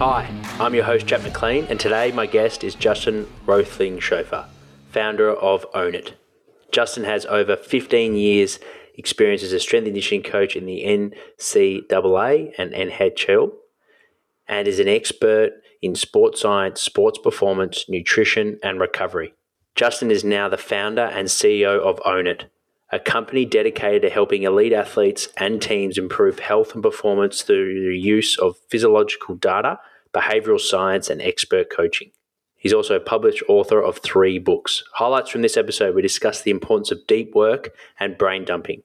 Hi, I'm your host, Jack McLean, and today my guest is Justin Roethlingshoefer, founder of Own It. Justin has over 15 years' experience as a strength and conditioning coach in the NCAA and NHL, and is an expert in sports science, sports performance, nutrition, and recovery. Justin is now the founder and CEO of Own It, a company dedicated to helping elite athletes and teams improve health and performance through the use of physiological data, behavioral science, and expert coaching. He's also a published author of three books. Highlights from this episode we discuss the importance of deep work and brain dumping,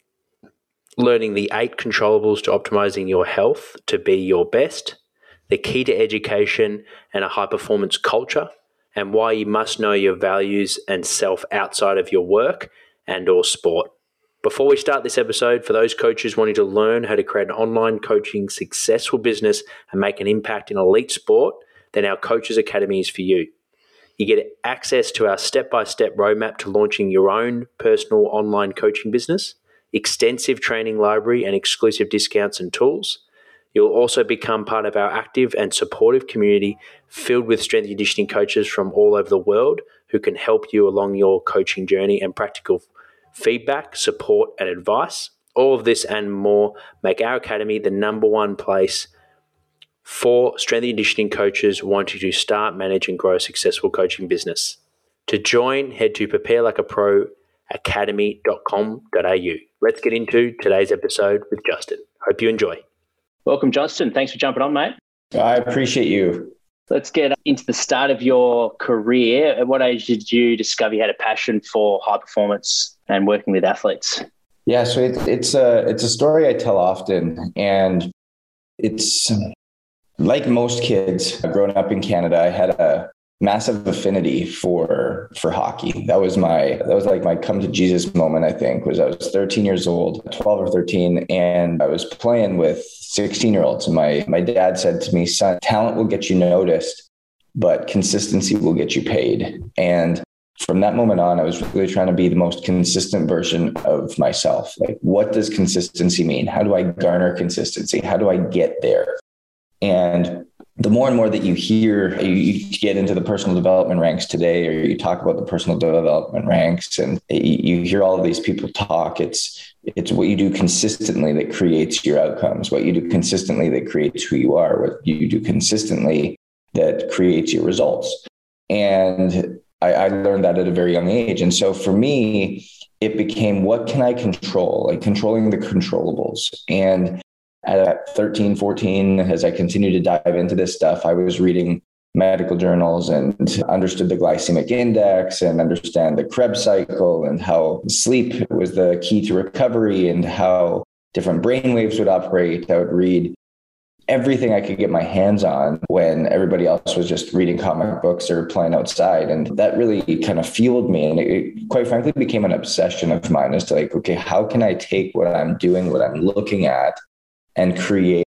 learning the eight controllables to optimizing your health to be your best, the key to education and a high performance culture, and why you must know your values and self outside of your work and or sport. Before we start this episode, for those coaches wanting to learn how to create an online coaching successful business and make an impact in elite sport, then our Coaches Academy is for you. You get access to our step by step roadmap to launching your own personal online coaching business, extensive training library, and exclusive discounts and tools. You'll also become part of our active and supportive community filled with strength and conditioning coaches from all over the world who can help you along your coaching journey and practical feedback, support, and advice. All of this and more make our academy the number one place for strength and conditioning coaches wanting to start, manage, and grow a successful coaching business. To join, head to preparelikeaproacademy.com.au. Let's get into today's episode with Justin. Hope you enjoy. Welcome, Justin. Thanks for jumping on, mate. I appreciate you. Let's get into the start of your career. At what age did you discover you had a passion for high performance and working with athletes? Yeah, so it, it's a it's a story I tell often, and it's like most kids growing up in Canada. I had a massive affinity for for hockey. That was my that was like my come to Jesus moment. I think was I was 13 years old, 12 or 13, and I was playing with 16 year olds. And my my dad said to me, "Son, talent will get you noticed, but consistency will get you paid." And from that moment on, I was really trying to be the most consistent version of myself. Like, what does consistency mean? How do I garner consistency? How do I get there? And the more and more that you hear, you, get into the personal development ranks today, or you talk about the personal development ranks, and you, you hear all of these people talk. It's it's what you do consistently that creates your outcomes. What you do consistently that creates who you are. What you do consistently that creates your results. And I, I learned that at a very young age. And so for me, it became what can I control? Like controlling the controllables. And at 13, 14, as I continued to dive into this stuff, I was reading medical journals and understood the glycemic index and understand the Krebs cycle and how sleep was the key to recovery and how different brain waves would operate. I would read everything I could get my hands on when everybody else was just reading comic books or playing outside. And that really kind of fueled me. And it quite frankly became an obsession of mine as to like, okay, how can I take what I'm doing, what I'm looking at, and create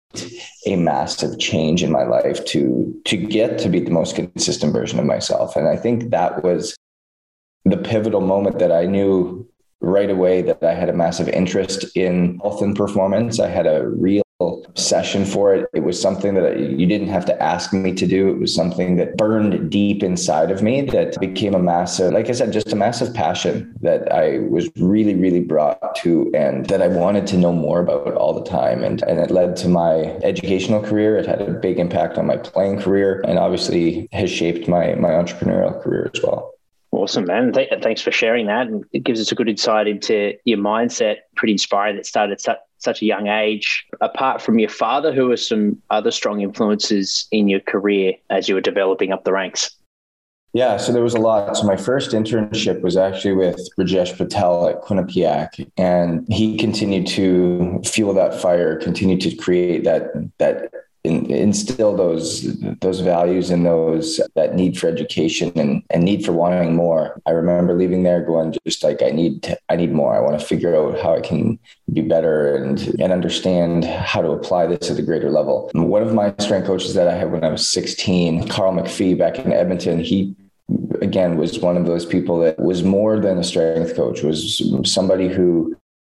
a massive change in my life to to get to be the most consistent version of myself. And i think that was the pivotal moment that i knew right away that i had a massive interest in health and performance. I had a real obsession for it. It was something that you didn't have to ask me to do. It was something that burned deep inside of me that became a massive, like I said, just a massive passion that I was really, really brought to and that I wanted to know more about all the time. And, and it led to my educational career. It had a big impact on my playing career and obviously has shaped my, my entrepreneurial career as well. Awesome, man. Th- thanks for sharing that. And it gives us a good insight into your mindset. Pretty inspiring that started at such a young age. Apart from your father, who were some other strong influences in your career as you were developing up the ranks? Yeah, so there was a lot. So my first internship was actually with Rajesh Patel at Quinnipiac, and he continued to fuel that fire, continued to create that that instill those those values and those that need for education and, and need for wanting more. I remember leaving there going just like I need to, I need more. I want to figure out how I can be better and and understand how to apply this at a greater level. One of my strength coaches that I had when I was 16, Carl McPhee back in Edmonton, he again was one of those people that was more than a strength coach was somebody who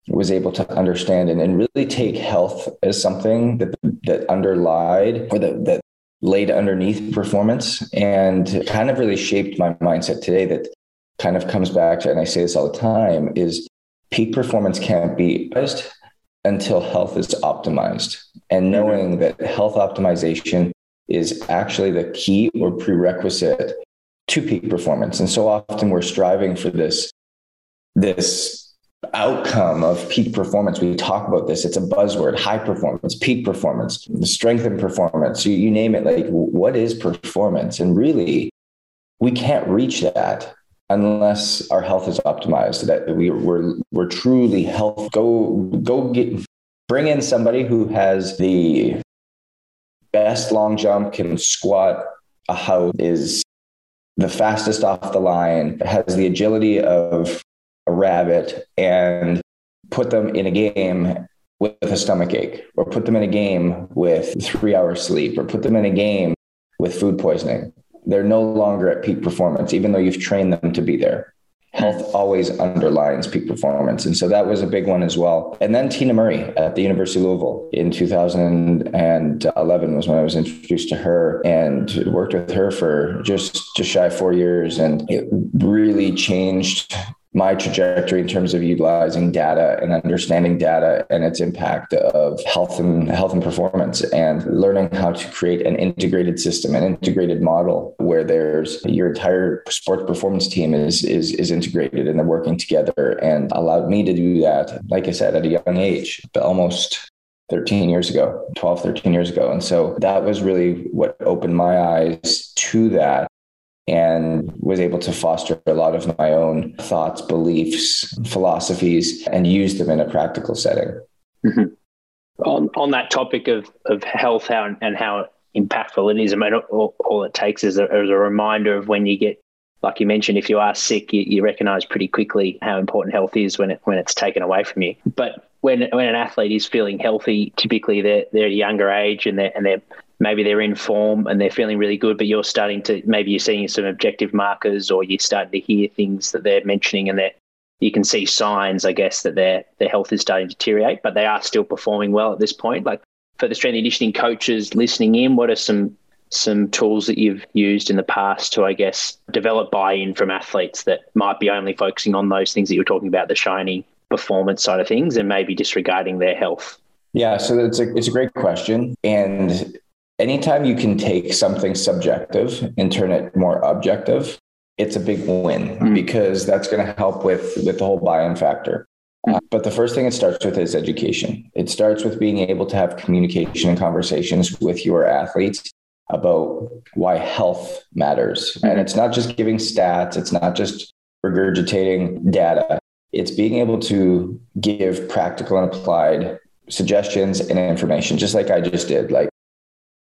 was able to understand and, and really take health as something that that underlied or that that laid underneath performance and kind of really shaped my mindset today that kind of comes back to, and I say this all the time, is peak performance can't be best until health is optimized. And mm-hmm. knowing that health optimization is actually the key or prerequisite to peak performance. And so often we're striving for this, this outcome of peak performance. We talk about this. It's a buzzword, high performance, peak performance, strength and performance. You, you name it. Like, what is performance? And really, we can't reach that unless our health is optimized. That we, we're we're truly health. Go go get bring in somebody who has the best long jump, can squat a house, is the fastest off the line, has the agility of a rabbit and put them in a game with a stomach ache, or put them in a game with three hours sleep, or put them in a game with food poisoning. They're no longer at peak performance, even though you've trained them to be there. Health always underlines peak performance. And so that was a big one as well. And then Tina Murray at the University of Louisville in 2011 was when I was introduced to her and worked with her for just, just shy four years. And it really changed my trajectory in terms of utilizing data and understanding data and its impact of health and health and performance and learning how to create an integrated system an integrated model where there's your entire sports performance team is is is integrated and they're working together and allowed me to do that like i said at a young age but almost 13 years ago 12 13 years ago. And so that was really what opened my eyes to that and was able to foster a lot of my own thoughts, beliefs, philosophies, and use them in a practical setting. Mm-hmm. On, on that topic of, of health how, and how impactful it is, I mean, all, all it takes is a, is a, reminder of when you get, like you mentioned, if you are sick, you, you recognize pretty quickly how important health is when it when it's taken away from you. But when when an athlete is feeling healthy, typically they're they're at a younger age and they're and they're maybe they're in form and they're feeling really good, but you're starting to maybe you're seeing some objective markers or you're starting to hear things that they're mentioning and that you can see signs, I guess, that their their health is starting to deteriorate, but they are still performing well at this point. Like for the strength and conditioning coaches listening in, what are some some tools that you've used in the past to, I guess, develop buy-in from athletes that might be only focusing on those things that you're talking about, the shiny performance side of things, and maybe disregarding their health? Yeah, so it's a it's a great question, and anytime you can take something subjective and turn it more objective, it's a big win mm. because that's going to help with with the whole buy-in factor. Mm. Uh, but the first thing it starts with is education. It starts with being able to have communication and conversations with your athletes about why health matters. And mm-hmm. it's not just giving stats, it's not just regurgitating data. It's being able to give practical and applied suggestions and information, just like I just did. Like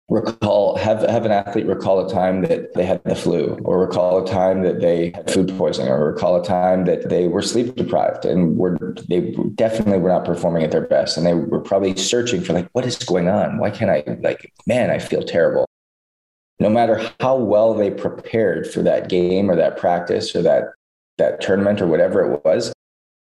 recall have have an athlete recall a time that they had the flu or recall a time that they had food poisoning or recall a time that they were sleep deprived and were they definitely were not performing at their best and they were probably searching for like what is going on why can't i like man i feel terrible no matter how well they prepared for that game or that practice or that that tournament or whatever it was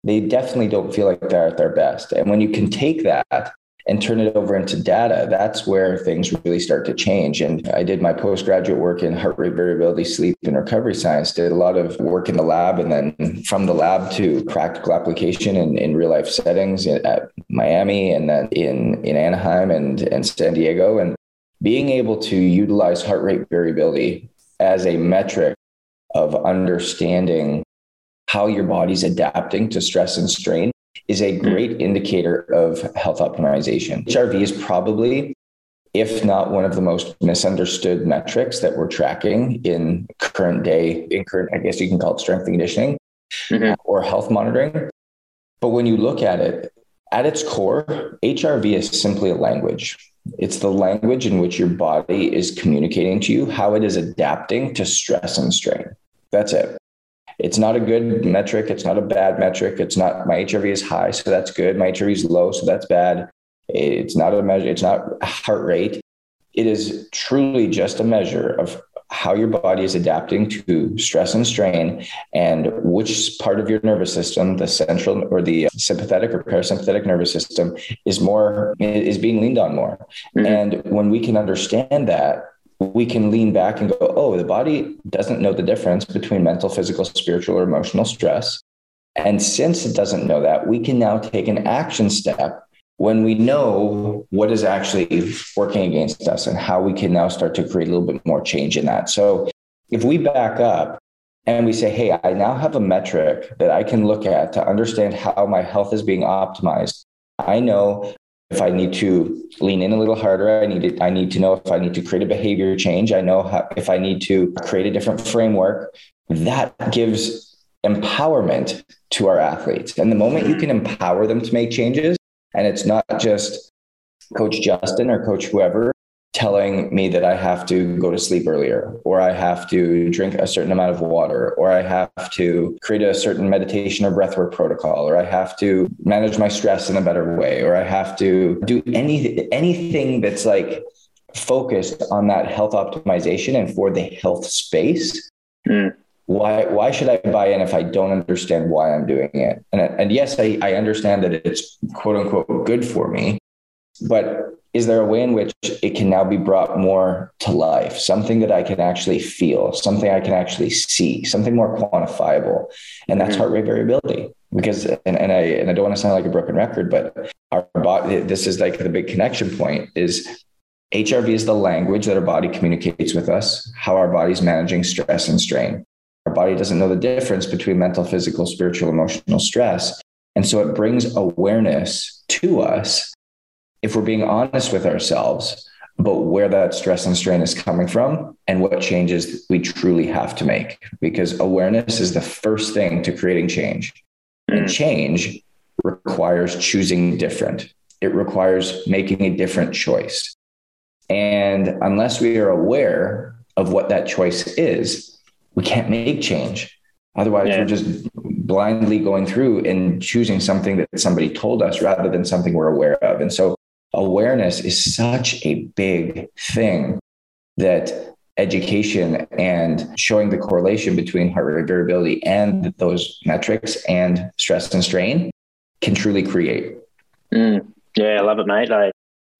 they definitely don't feel like they're at their best and when you can take that and turn it over into data, that's where things really start to change. And I did my postgraduate work in heart rate variability, sleep, and recovery science, did a lot of work in the lab, and then from the lab to practical application in, in real life settings at Miami and then in, in Anaheim and, and San Diego. And being able to utilize heart rate variability as a metric of understanding how your body's adapting to stress and strain is a hmm. great indicator of health optimization. HRV is probably, if not one of the most misunderstood metrics that we're tracking in current day, in current, I guess you can call it strength and conditioning mm-hmm. or health monitoring. But when you look at it, at its core, HRV is simply a language. It's the language in which your body is communicating to you how it is adapting to stress and strain. That's it. It's not a good metric. It's not a bad metric. It's not my HRV is high, so that's good. My HRV is low, so that's bad. It's not a measure. It's not heart rate. It is truly just a measure of how your body is adapting to stress and strain and which part of your nervous system the central or the sympathetic or parasympathetic nervous system is more is being leaned on more mm-hmm. and when we can understand that we can lean back and go, oh, the body doesn't know the difference between mental, physical, spiritual, or emotional stress. And since it doesn't know that, we can now take an action step when we know what is actually working against us and how we can now start to create a little bit more change in that. So if we back up and we say, hey, I now have a metric that I can look at to understand how my health is being optimized. I know if I need to lean in a little harder, I need to, I need to know if I need to create a behavior change. I know how, if I need to create a different framework. That gives empowerment to our athletes. And the moment you can empower them to make changes, and it's not just Coach Justin or Coach whoever telling me that I have to go to sleep earlier, or I have to drink a certain amount of water, or I have to create a certain meditation or breathwork protocol, or I have to manage my stress in a better way, or I have to do any anything that's like focused on that health optimization and for the health space. Mm. Why why should I buy in if I don't understand why I'm doing it? And and yes, I, I understand that it's quote unquote good for me, but is there a way in which it can now be brought more to life something that i can actually feel something i can actually see something more quantifiable and that's mm-hmm. heart rate variability because and, and i and i don't want to sound like a broken record but our body this is like the big connection point is hrv is the language that our body communicates with us how our body's managing stress and strain our body doesn't know the difference between mental physical spiritual emotional stress. And so it brings awareness to us if we're being honest with ourselves about where that stress and strain is coming from and what changes we truly have to make. Because awareness is the first thing to creating change. And mm. change requires choosing different. It requires making a different choice. And unless we are aware of what that choice is we can't make change otherwise yeah. we're just blindly going through and choosing something that somebody told us rather than something we're aware of and so awareness is such a big thing that education and showing the correlation between heart rate variability and those metrics and stress and strain can truly create. Mm, yeah, I love it, mate. I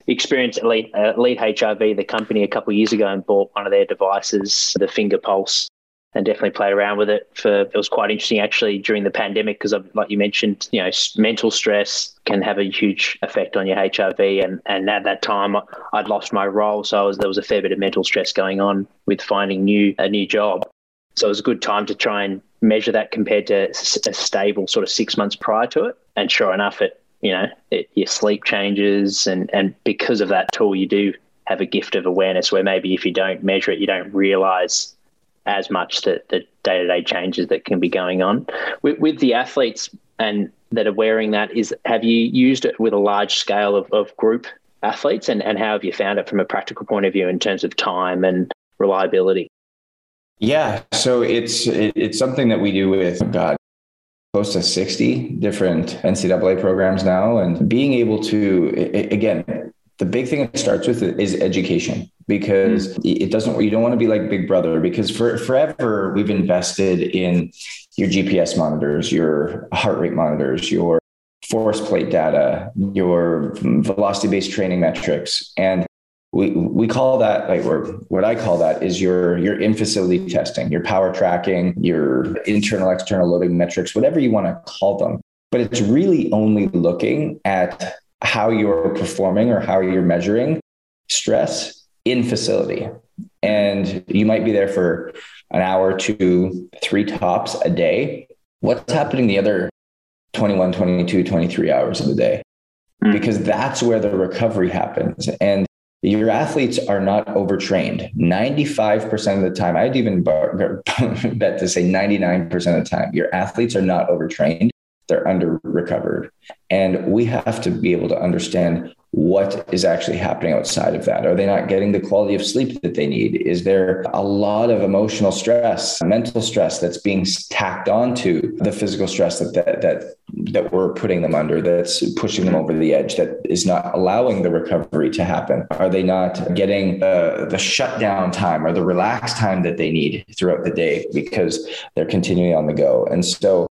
experienced Elite, uh, Elite HRV, the company, a couple of years ago and bought one of their devices, the Finger Pulse and definitely played around with it for it was quite interesting actually during the pandemic because like you mentioned you know mental stress can have a huge effect on your HRV and and at that time I'd lost my role so was, there was a fair bit of mental stress going on with finding new a new job. So it was a good time to try and measure that compared to a stable sort of 6 months prior to it. And sure enough it you know it, your sleep changes and and because of that tool you do have a gift of awareness where maybe if you don't measure it you don't realize as much the, the day-to-day changes that can be going on. With, with the athletes and that are wearing that is have you used it with a large scale of, of group athletes? And, and how have you found it from a practical point of view in terms of time and reliability? Yeah so it's it, it's something that we do with god close to 60 different ncaa programs now. And being able to again the big thing it starts with is education because mm. it doesn't you don't want to be like big brother because for forever we've invested in your gps monitors your heart rate monitors your force plate data your velocity based training metrics and we we call that like or what I call that is your your in facility testing, your power tracking, your internal external loading metrics, whatever you want to call them. But it's really only looking at how you're performing or how you're measuring stress in facility. And you might be there for an hour, two, three tops a day. What's happening the other 21, 22, 23 hours of the day? Hmm. Because that's where the recovery happens. And your athletes are not overtrained 95% of the time i'd even bet to say 99% of the time your athletes are not overtrained they're under recovered. And we have to be able to understand what is actually happening outside of that. Are they not getting the quality of sleep that they need? Is there a lot of emotional stress, mental stress that's being tacked onto the physical stress that that that, that we're putting them under that's pushing them over the edge that is not allowing the recovery to happen? Are they not getting the, the shutdown time or the relaxed time that they need throughout the day because they're continuing on the go? And so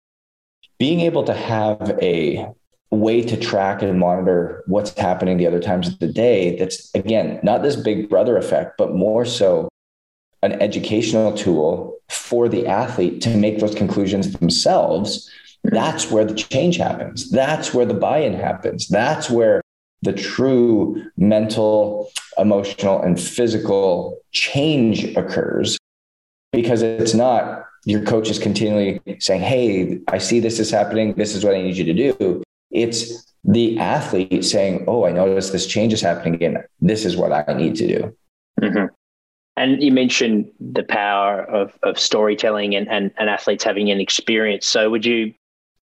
being able to have a way to track and monitor what's happening the other times of the day that's again not this big brother effect but more so an educational tool for the athlete to make those conclusions themselves that's where the change happens. That's where the buy-in happens. That's where the true mental emotional and physical change occurs because it's not your coach is continually saying hey i see this is happening this is what i need you to do it's the athlete saying, "Oh, I notice this change is happening again. This is what I need to do." Mm-hmm. And you mentioned the power of, of storytelling and, and, and athletes having an experience. So, would you,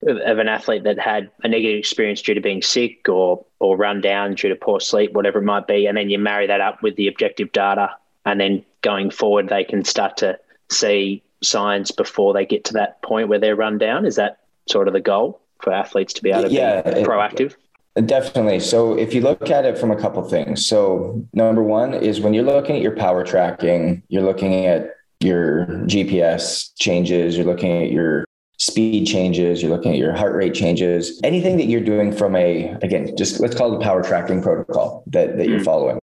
of an athlete that had a negative experience due to being sick or or run down due to poor sleep, whatever it might be, and then you marry that up with the objective data, and then going forward, they can start to see signs before they get to that point where they're run down. Is that sort of the goal? for athletes to be able to yeah, be proactive? It, definitely. So if you look at it from a couple things, so number one is when you're looking at your power tracking, you're looking at your GPS changes, you're looking at your speed changes, you're looking at your heart rate changes, anything that you're doing from a, again, just let's call it a power tracking protocol that, that you're mm-hmm. following.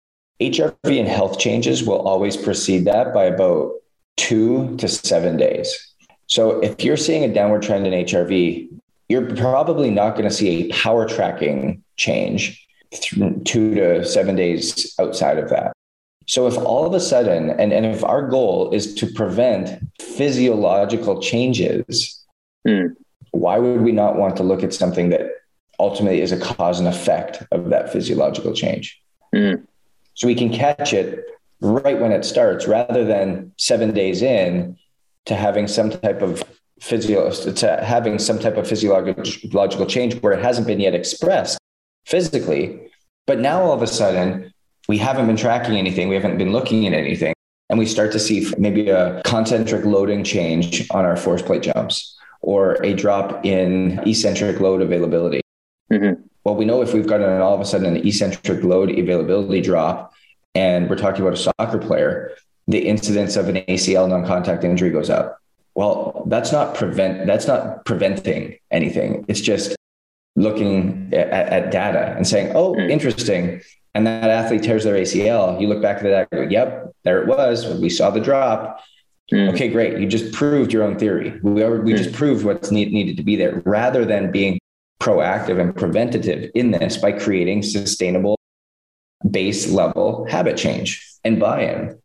HRV and health changes will always precede that by about two to seven days. So if you're seeing a downward trend in HRV, you're probably not going to see a power tracking change two to seven days outside of that. So if all of a sudden, and, and if our goal is to prevent physiological changes, mm. why would we not want to look at something that ultimately is a cause and effect of that physiological change? Mm. So we can catch it right when it starts rather than seven days in to having some type of physio to having some type of physiological change where it hasn't been yet expressed physically. But now all of a sudden we haven't been tracking anything. We haven't been looking at anything. And we start to see maybe a concentric loading change on our force plate jumps or a drop in eccentric load availability. Mm-hmm. well we know if we've got an all of a sudden an eccentric load availability drop and we're talking about a soccer player the incidence of an acl non-contact injury goes up well, that's not prevent that's not preventing anything. It's just looking at, at data and saying, "Oh, mm. interesting." And that athlete tears their ACL. You look back at that, go, "Yep, there it was. We saw the drop." Mm. Okay, great. You just proved your own theory. We we mm. just proved what's need, needed to be there, rather than being proactive and preventative in this by creating sustainable base level habit change and buy-in.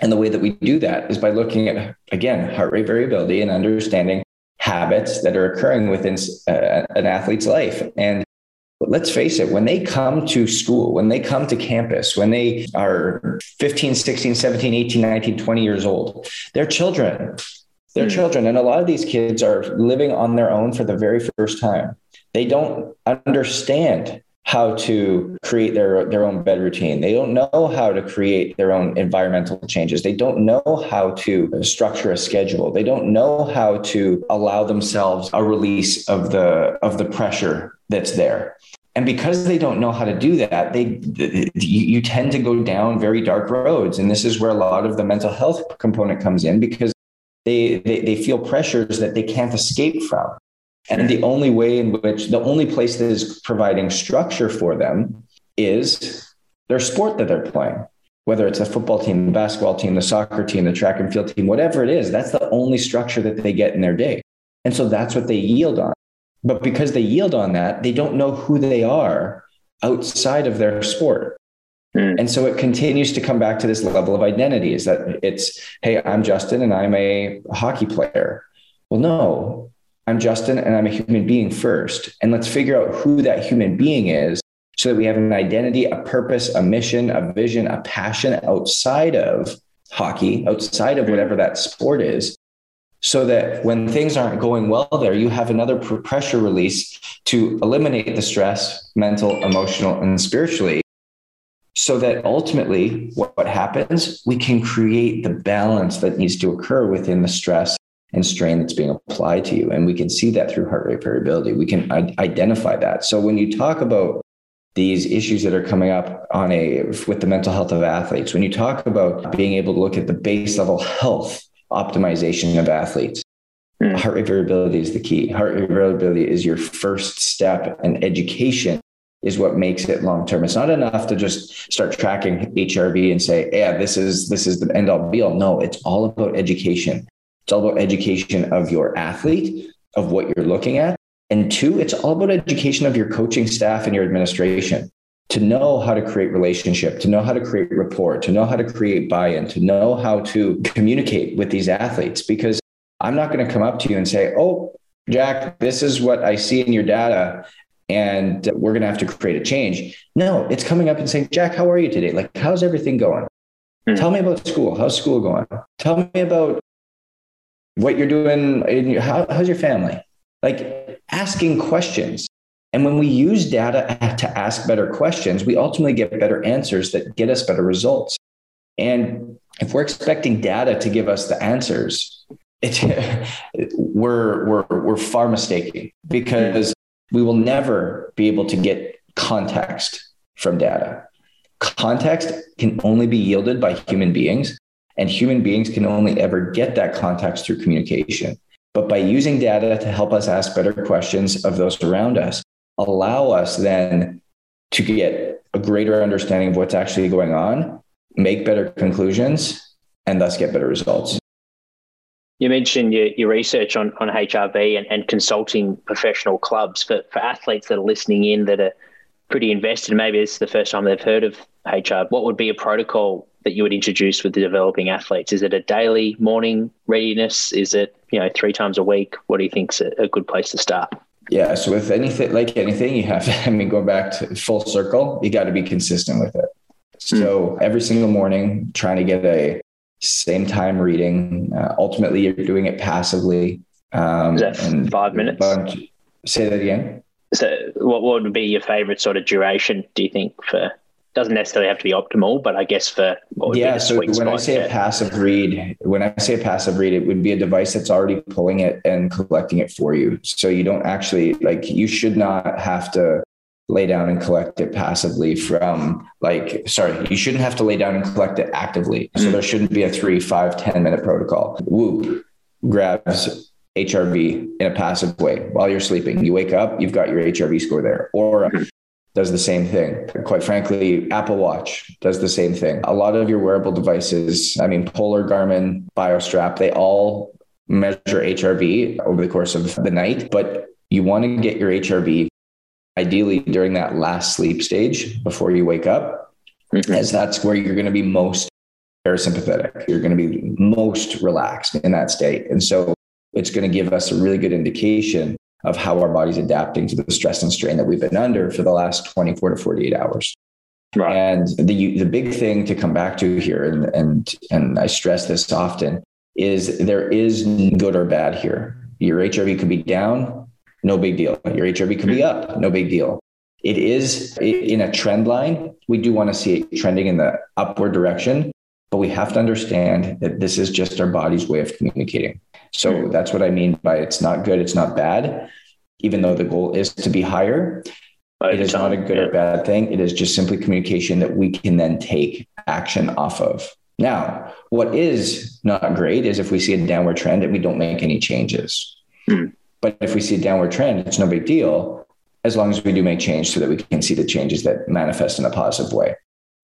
And the way that we do that is by looking at, again, heart rate variability and understanding habits that are occurring within uh, an athlete's life. And let's face it, when they come to school, when they come to campus, when they are 15, 16, 17, 18, 19, 20 years old, they're children. They're mm. children. And a lot of these kids are living on their own for the very first time. They don't understand how to create their, their own bed routine. They don't know how to create their own environmental changes. They don't know how to structure a schedule. They don't know how to allow themselves a release of the of the pressure that's there. And because they don't know how to do that, they you, tend to go down very dark roads. And this is where a lot of the mental health component comes in because they, they, they feel pressures that they can't escape from. And the only way in which the only place that is providing structure for them is their sport that they're playing, whether it's a football team, the basketball team, the soccer team, the track and field team, whatever it is, that's the only structure that they get in their day. And so that's what they yield on. But because they yield on that, they don't know who they are outside of their sport. Mm. And so it continues to come back to this level of identity is that it's, hey, I'm Justin and I'm a hockey player. Well, no, I'm Justin and I'm a human being first. And let's figure out who that human being is so that we have an identity, a purpose, a mission, a vision, a passion outside of hockey, outside of whatever that sport is. So that when things aren't going well there, you have another pressure release to eliminate the stress, mental, emotional, and spiritually. So that ultimately, what happens? We can create the balance that needs to occur within the stress and strain that's being applied to you. And we can see that through heart rate variability. We can identify that. So when you talk about these issues that are coming up on a with the mental health of athletes, when you talk about being able to look at the base level health optimization of athletes, Mm. Heart rate variability is the key. Heart rate variability is your first step, and education is what makes it long term. It's not enough to just start tracking HRV and say, "Yeah, this is this is the end all be all." No, it's all about education. It's all about education of your athlete, of what you're looking at, and two, it's all about education of your coaching staff and your administration to know how to create relationship, to know how to create rapport, to know how to create buy-in, to know how to communicate with these athletes. Because I'm not going to come up to you and say, "Oh, Jack, this is what I see in your data, and we're going to have to create a change." No, it's coming up and saying, "Jack, how are you today? Like, how's everything going? Mm. Tell me about school. How's school going? Tell me about what you're doing. In your, how, how's your family? Like, asking questions." And when we use data to ask better questions, we ultimately get better answers that get us better results. And if we're expecting data to give us the answers, it, we're, we're, we're far mistaken because we will never be able to get context from data. Context can only be yielded by human beings, and human beings can only ever get that context through communication. But by using data to help us ask better questions of those around us, allow us then to get a greater understanding of what's actually going on, make better conclusions, and thus get better results. You mentioned your, your research on, on HRV and, and consulting professional clubs for, for athletes that are listening in that are pretty invested. Maybe it's the first time they've heard of HR. What would be a protocol that you would introduce with the developing athletes? Is it a daily morning readiness? Is it, you know, three times a week? What do you think's a, a good place to start? Yeah. So with anything like anything, you have to, I mean, going back to full circle, you got to be consistent with it. Hmm. So mm. every single morning, trying to get a same time reading. Uh, ultimately, you're doing it passively. Um, Is that and five minutes? Bunch, say that again. So, what, what would be your favorite sort of duration? Do you think for doesn't necessarily have to be optimal, but I guess for yeah. so when spot, I say yeah. a passive read, when I say a passive read, it would be a device that's already pulling it and collecting it for you. So you don't actually like you should not have to lay down and collect it passively from like sorry you shouldn't have to lay down and collect it actively so there shouldn't be a three five ten minute protocol whoop grabs hrv in a passive way while you're sleeping you wake up you've got your hrv score there or does the same thing. Quite frankly, Apple Watch does the same thing. A lot of your wearable devices, I mean, Polar, Garmin, BioStrap, they all measure HRV over the course of the night, but you want to get your HRV ideally during that last sleep stage before you wake up, mm-hmm. as that's where you're going to be most parasympathetic. You're going to be most relaxed in that state. And so it's going to give us a really good indication of how our body's adapting to the stress and strain that we've been under for the last 24 to 48 hours. Right. And the the big thing to come back to here, and and and I stress this often, is there is good or bad here. Your HRV could be down, no big deal. Your HRV could be up, no big deal. It is in a trend line. We do want to see it trending in the upward direction, but we have to understand that this is just our body's way of communicating. So mm-hmm. that's what I mean by it's not good, it's not bad, even though the goal is to be higher. It is not a good or bad thing. It is just simply communication that we can then take action off of. Now, what is not great is if we see a downward trend and we don't make any changes. Mm. But if we see a downward trend, it's no big deal as long as we do make change so that we can see the changes that manifest in a positive way.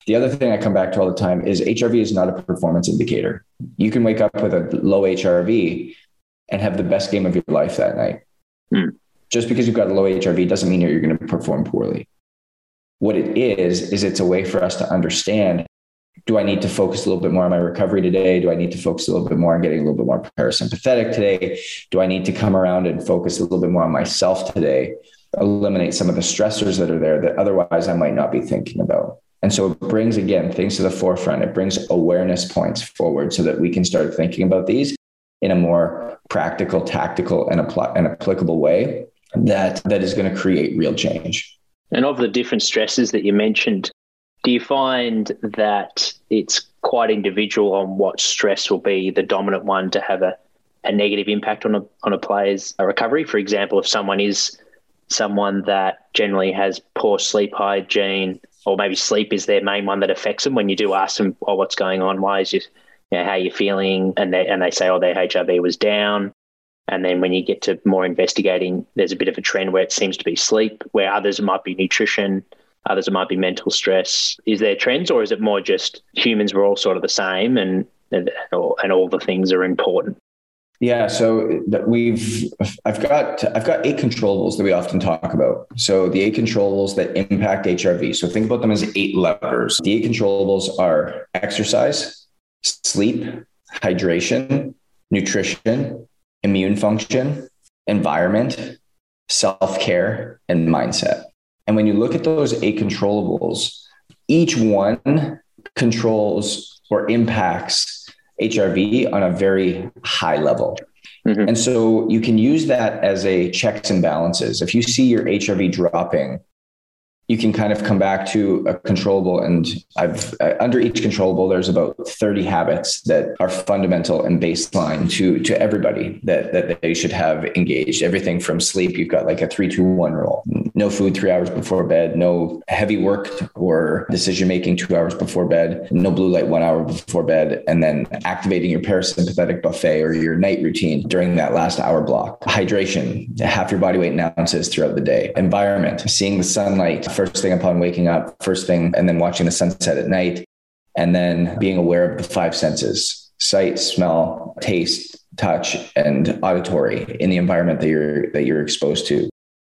The other thing I come back to all the time is HRV is not a performance indicator. You can wake up with a low HRV and have the best game of your life that night. Mm. Just because you've got a low HRV doesn't mean you're going to perform poorly. What it is, is it's a way for us to understand do I need to focus a little bit more on my recovery today? Do I need to focus a little bit more on getting a little bit more parasympathetic today? Do I need to come around and focus a little bit more on myself today? Eliminate some of the stressors that are there that otherwise I might not be thinking about. And so it brings, again, things to the forefront. It brings awareness points forward so that we can start thinking about these in a more practical, tactical, and, apply, and applicable way that, that is going to create real change. And of the different stresses that you mentioned, do you find that it's quite individual on what stress will be the dominant one to have a, a negative impact on a on a player's recovery? For example, if someone is someone that generally has poor sleep hygiene, or maybe sleep is their main one that affects them, when you do ask them, "Oh, what's going on? Why is you, you know, how you feeling?" and they and they say, "Oh, their HRV was down," And then when you get to more investigating, there's a bit of a trend where it seems to be sleep, where others might be nutrition, others might be mental stress. Is there trends, or is it more just humans were all sort of the same and and, and all the things are important? Yeah, so we've I've got I've got eight controllables that we often talk about. So the eight controllables that impact HRV. So think about them as eight levers. The eight controllables are exercise, sleep, hydration, nutrition, immune function, environment, self-care, and mindset. And when you look at those eight controllables, each one controls or impacts HRV on a very high level. Mm-hmm. And so you can use that as a checks and balances. If you see your HRV dropping, you can kind of come back to a controllable and i've uh, under each controllable there's about 30 habits that are fundamental and baseline to to everybody that that they should have engaged everything from sleep you've got like a 321 rule no food 3 hours before bed no heavy work or decision making 2 hours before bed no blue light 1 hour before bed and then activating your parasympathetic buffet or your night routine during that last hour block hydration half your body weight in ounces throughout the day environment seeing the sunlight first thing upon waking up, first thing, and then watching the sunset at night, and then being aware of the five senses sight, smell, taste, touch, and auditory in the environment that you're that you're exposed to.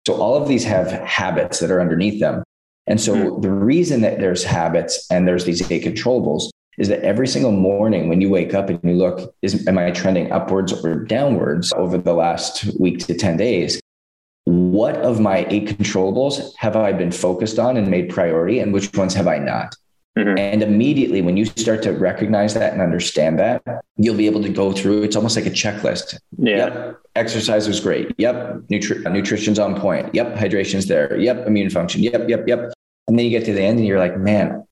So all of these have habits that are underneath them. And so mm-hmm. the reason that there's habits and there's these eight controllables is that every single morning when you wake up and you look, is am I trending upwards or downwards over the last week to 10 days? what of my eight controllables have I been focused on and made priority, and which ones have I not? Mm-hmm. And immediately, when you start to recognize that and understand that, you'll be able to go through. It's almost like a checklist. Yeah. Yep. Exercise was great. Yep. Nutri- nutrition's on point. Yep. Hydration's there. Yep. Immune function. Yep. Yep. Yep. And then you get to the end and you're like, man,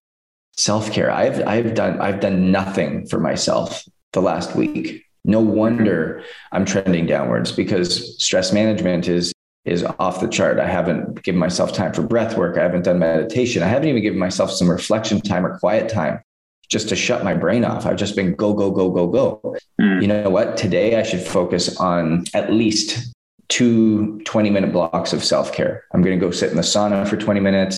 self care. I've I've done I've done nothing for myself the last week. No wonder. I'm trending downwards because stress management is is off the chart. I haven't given myself time for breath work. I haven't done meditation. I haven't even given myself some reflection time or quiet time just to shut my brain off. I've just been go, go, go, go, go. Mm. You know what? Today I should focus on at least two 20 minute blocks of self care. I'm going to go sit in the sauna for 20 minutes,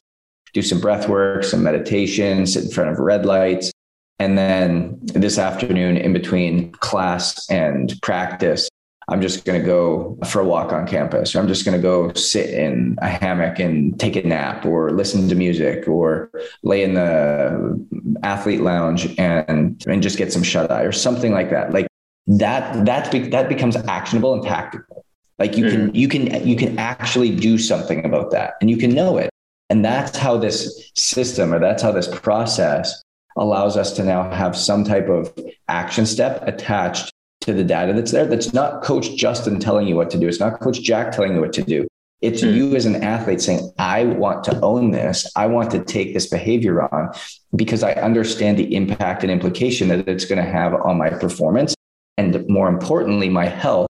do some breath work, some meditation, sit in front of red lights. And then this afternoon, in between class and practice, I'm just going to go for a walk on campus, or I'm just going to go sit in a hammock and take a nap, or listen to music, or lay in the athlete lounge and and just get some shut eye, or something like that. Like that that be, that becomes actionable and tactical. Like you can mm-hmm. you can you can actually do something about that, and you can know it. And that's how this system, or that's how this process allows us to now have some type of action step attached to the data that's there. That's not Coach Justin telling you what to do. It's not Coach Jack telling you what to do. It's mm. you as an athlete saying, I want to own this. I want to take this behavior on because I understand the impact and implication that it's going to have on my performance. And more importantly, my health,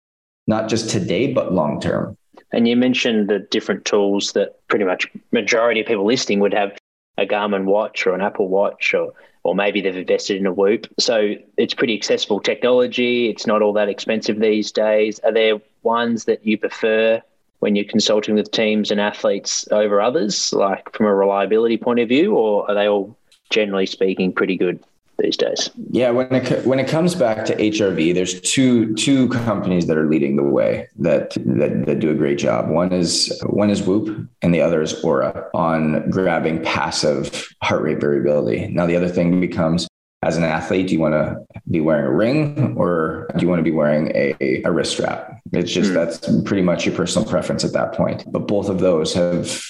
not just today, but long term. And you mentioned the different tools that pretty much majority of people listening would have a Garmin watch or an Apple watch or or maybe they've invested in a Whoop. So it's pretty accessible technology. It's not all that expensive these days. Are there ones that you prefer when you're consulting with teams and athletes over others, like from a reliability point of view, or are they all generally speaking pretty good? These days. Yeah, when it when it comes back to HRV, there's two two companies that are leading the way that, that that do a great job. One is one is Whoop, and the other is Oura on grabbing passive heart rate variability. Now the other thing becomes as an athlete, do you want to be wearing a ring or do you want to be wearing a, a wrist strap? It's just mm. that's pretty much your personal preference at that point. But both of those have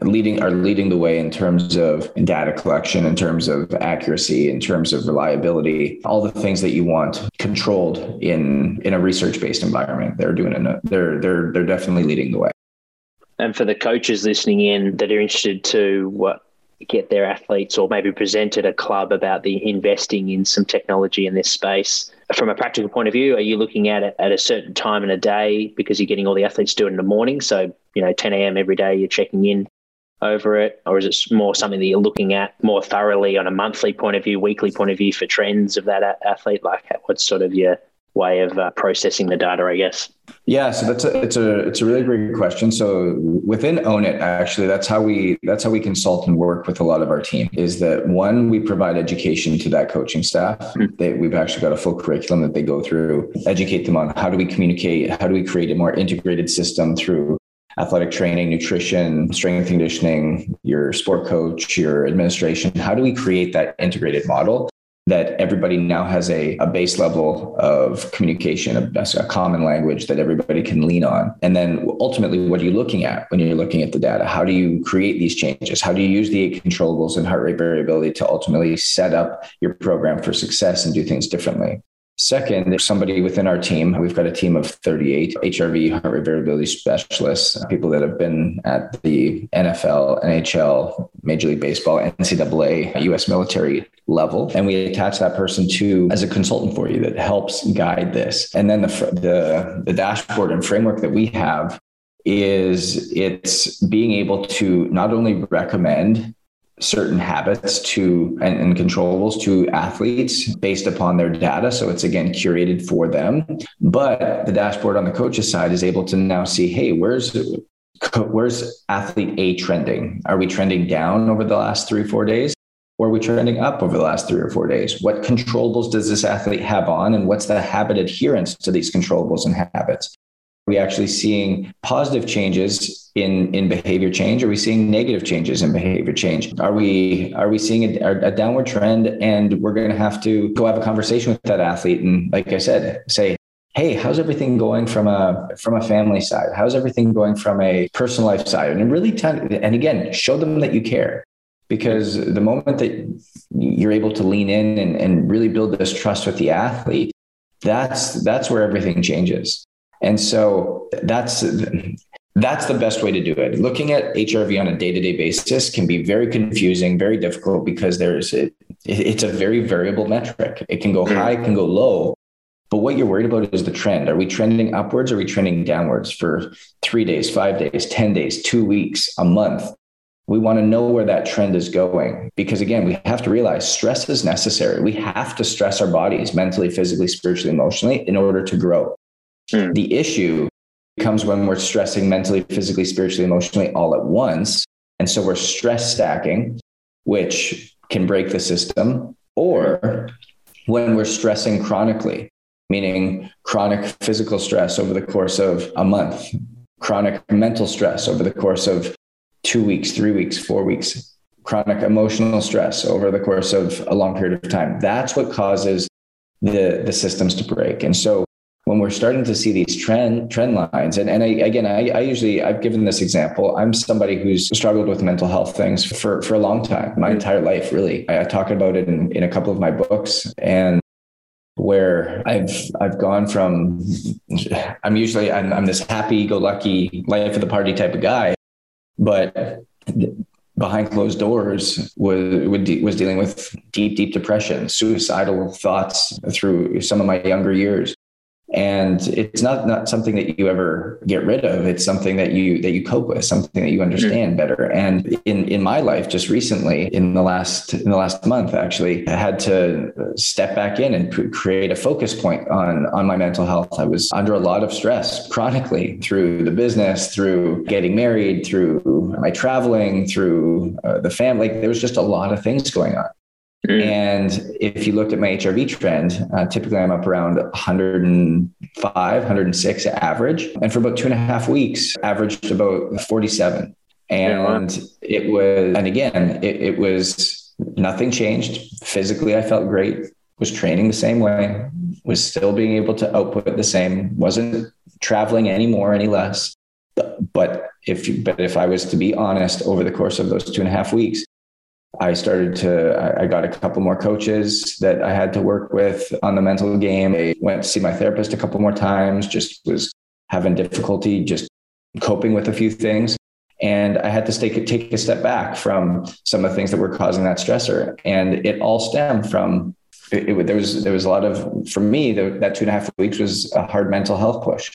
leading are leading the way in terms of data collection, in terms of accuracy, in terms of reliability, all the things that you want controlled in in a research based environment. They're doing it. They're they're they're definitely leading the way. And for the coaches listening in that are interested to what get their athletes or maybe present at a club about the investing in some technology in this space. From a practical point of view, are you looking at it at a certain time in a day because you're getting all the athletes do it in the morning? So, you know, 10 a.m. every day, you're checking in over it, or is it more something that you're looking at more thoroughly on a monthly point of view, weekly point of view for trends of that athlete? Like, what's sort of your way of uh, processing the data, I guess? Yeah, so that's a it's a it's a really great question. So within Own It, actually, that's how we that's how we consult and work with a lot of our team. Is that one we provide education to that coaching staff. Mm-hmm. They, we've actually got a full curriculum that they go through, educate them on how do we communicate, how do we create a more integrated system through athletic training, nutrition, strength conditioning, your sport coach, your administration. How do we create that integrated model that everybody now has a, a base level of communication, a, a, common language that everybody can lean on. And then ultimately, what are you looking at when you're looking at the data? How do you create these changes? How do you use the eight controllables and heart rate variability to ultimately set up your program for success and do things differently? Second, there's somebody within our team. We've got a team of 38 HRV, heart rate variability specialists, people that have been at the NFL, NHL, Major League Baseball, NCAA, US military level. And we attach that person to as a consultant for you that helps guide this. And then the, the, the dashboard and framework that we have is it's being able to not only recommend certain habits to and, and, controllables to athletes based upon their data. So it's again curated for them. But the dashboard on the coach's side is able to now see hey where's where's athlete a trending? Are we trending down over the last three four days? Or are we trending up over the last three or four days? What controllables does this athlete have on? And what's the habit adherence to these controllables and habits we actually seeing positive changes in in behavior change? Are we seeing negative changes in behavior change? Are we are we seeing a, a downward trend and we're going to have to go have a conversation with that athlete and like i said say hey how's everything going from a from a family side? How's everything going from a personal life side? And really t- and again show them that you care. Because the moment that you're able to lean in and, and really build this trust with the athlete that's that's where everything changes and so that's that's the best way to do it. Looking at HRV on a day-to-day basis can be very confusing, very difficult because there's a, it's a very variable metric. It can go mm. high, it can go low. But what you're worried about is the trend. Are we trending upwards? Or are we trending downwards for three days, five days, 10 days, two weeks, a month? We want to know where that trend is going because, again, we have to realize stress is necessary. We have to stress our bodies mentally, physically, spiritually, emotionally in order to grow. Mm. The issue comes when we're stressing mentally, physically, spiritually, emotionally all at once. And so we're stress stacking, which can break the system, or when we're stressing chronically, meaning chronic physical stress over the course of a month, chronic mental stress over the course of two weeks, three weeks, four weeks, chronic emotional stress over the course of a long period of time. That's what causes the, the systems to break. And so when we're starting to see these trend trend lines. And, and I, again I, I, usually i've given this example. I'm somebody who's struggled with mental health things for, for a long time. My entire life really. I, I talk about it in, in a couple of my books and where I've I've gone from I'm usually I'm, I'm this happy go lucky life of the party type of guy, but behind closed doors was was dealing with deep deep depression, suicidal thoughts through some of my younger years, and it's not not something that you ever get rid of. It's something that you that you cope with something that you understand mm-hmm. better. And in in my life just recently in the last in the last month actually i had to step back in and create a focus point on on my mental health. I was under a lot of stress chronically through the business through getting married through my traveling through uh, the family. There was just a lot of things going on Mm. And if you looked at my HRV trend, uh, typically I'm up around 105, 106 average. And for about two and a half weeks, averaged about 47. And yeah. it was, and again, it, it was nothing changed. Physically, I felt great, was training the same way, was still being able to output the same, wasn't traveling any more, any less. But if, but if I was to be honest, over the course of those two and a half weeks, I started to, I got a couple more coaches that I had to work with on the mental game. I went to see my therapist a couple more times, just was having difficulty just coping with a few things. And I had to take, take a step back from some of the things that were causing that stressor. And it all stemmed from, it, it, there was, there was a lot of, for me, the, that two and a half weeks was a hard mental health push.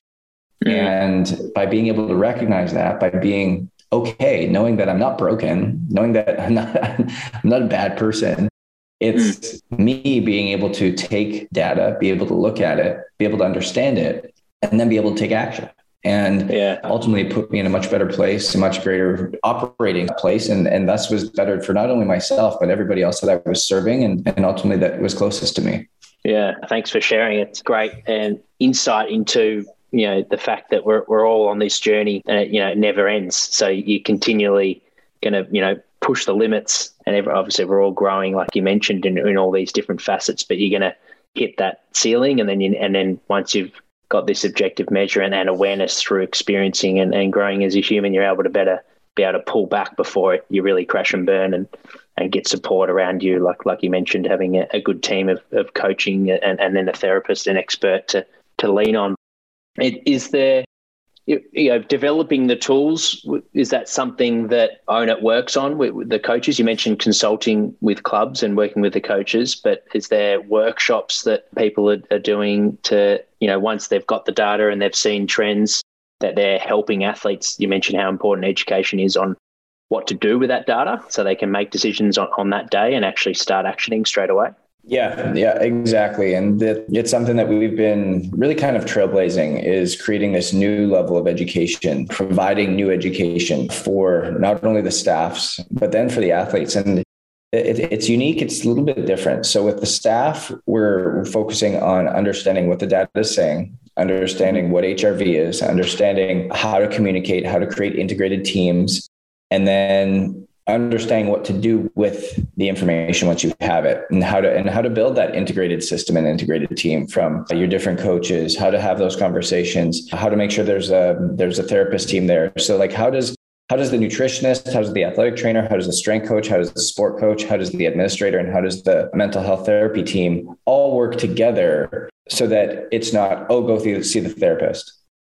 Mm-hmm. And by being able to recognize that, by being okay, knowing that I'm not broken, knowing that I'm not, I'm not a bad person, It's mm. me being able to take data, be able to look at it, be able to understand it, and then be able to take action. And yeah. ultimately put me in a much better place, a much greater operating place. And, and thus was better for not only myself, but everybody else that I was serving and, and ultimately that was closest to me. Yeah, thanks for sharing. It's great and insight into you know the fact that we're we're all on this journey and it, you know it never ends. So you're continually going to you know push the limits, and obviously we're all growing, like you mentioned, in, in all these different facets. But you're going to hit that ceiling, and then you, and then once you've got this objective measure and, and awareness through experiencing and, and growing as a human, you're able to better be able to pull back before you really crash and burn and and get support around you like like you mentioned having a, a good team of, of coaching and, and then a therapist an expert to to lean on it, is there you, know, developing the tools is that something that Own It works on with, with, the coaches? You mentioned consulting with clubs and working with the coaches, but is there workshops that people are, are doing to you know once they've got the data and they've seen trends that they're helping athletes? You mentioned how important education is on what to do with that data, so they can make decisions on, on that day and actually start actioning straight away. Yeah, yeah, exactly. And it's something that we've been really kind of trailblazing is creating this new level of education, providing new education for not only the staffs, but then for the athletes. And it, it's unique. It's a little bit different. So with the staff, we're focusing on understanding what the data is saying, understanding what HRV is, understanding how to communicate, how to create integrated teams, and then understanding what to do with the information once you have it and how to and how to build that integrated system and integrated team from your different coaches how to have those conversations how to make sure there's a there's a therapist team there. So like how does how does the nutritionist how does the athletic trainer how does the strength coach how does the sport coach how does the administrator and how does the mental health therapy team all work together so that it's not oh go see the therapist.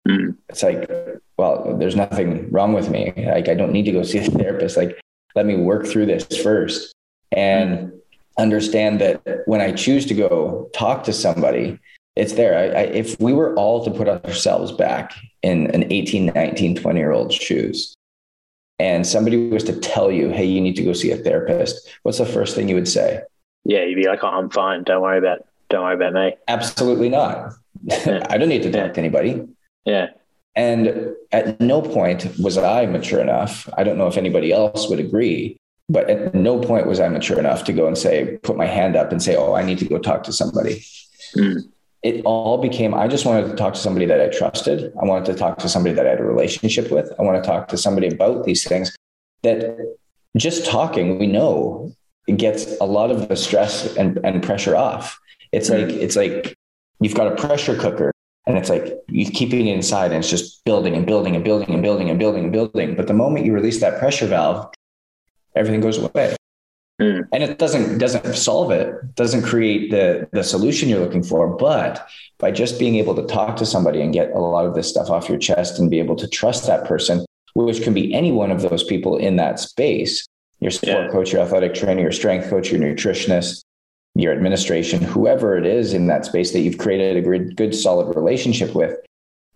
Mm. it's like well there's nothing wrong with me. Like i don't need to go see a therapist. Like let me work through this first and mm-hmm. understand that when I choose to go talk to somebody, it's there. I, I, if we were all to put ourselves back in an 18, 19, 20 year old shoes, and somebody was to tell you, hey, you need to go see a therapist, what's the first thing you would say? Yeah, you'd be like, oh, I'm fine. Don't worry about don't worry about me. Absolutely not. Yeah. I don't need to talk yeah. to anybody. Yeah. And at no point was I mature enough. I don't know if anybody else would agree, but at no point was I mature enough to go and say, put my hand up and say, oh, I need to go talk to somebody. Mm. It all became, I just wanted to talk to somebody that I trusted. I wanted to talk to somebody that I had a relationship with. I want to talk to somebody about these things that just talking, we know it gets a lot of the stress and, and pressure off. It's mm. like, it's like you've got a pressure cooker and it's like you're keeping it inside and it's just building and building and building and building and building and building. But the moment you release that pressure valve, everything goes away. Mm. And it doesn't doesn't solve it, doesn't create the the solution you're looking for. But by just being able to talk to somebody and get a lot of this stuff off your chest and be able to trust that person, which can be any one of those people in that space, your sport yeah. coach, your athletic trainer, your strength coach, your nutritionist, your administration, whoever it is in that space that you've created a good, good solid relationship with,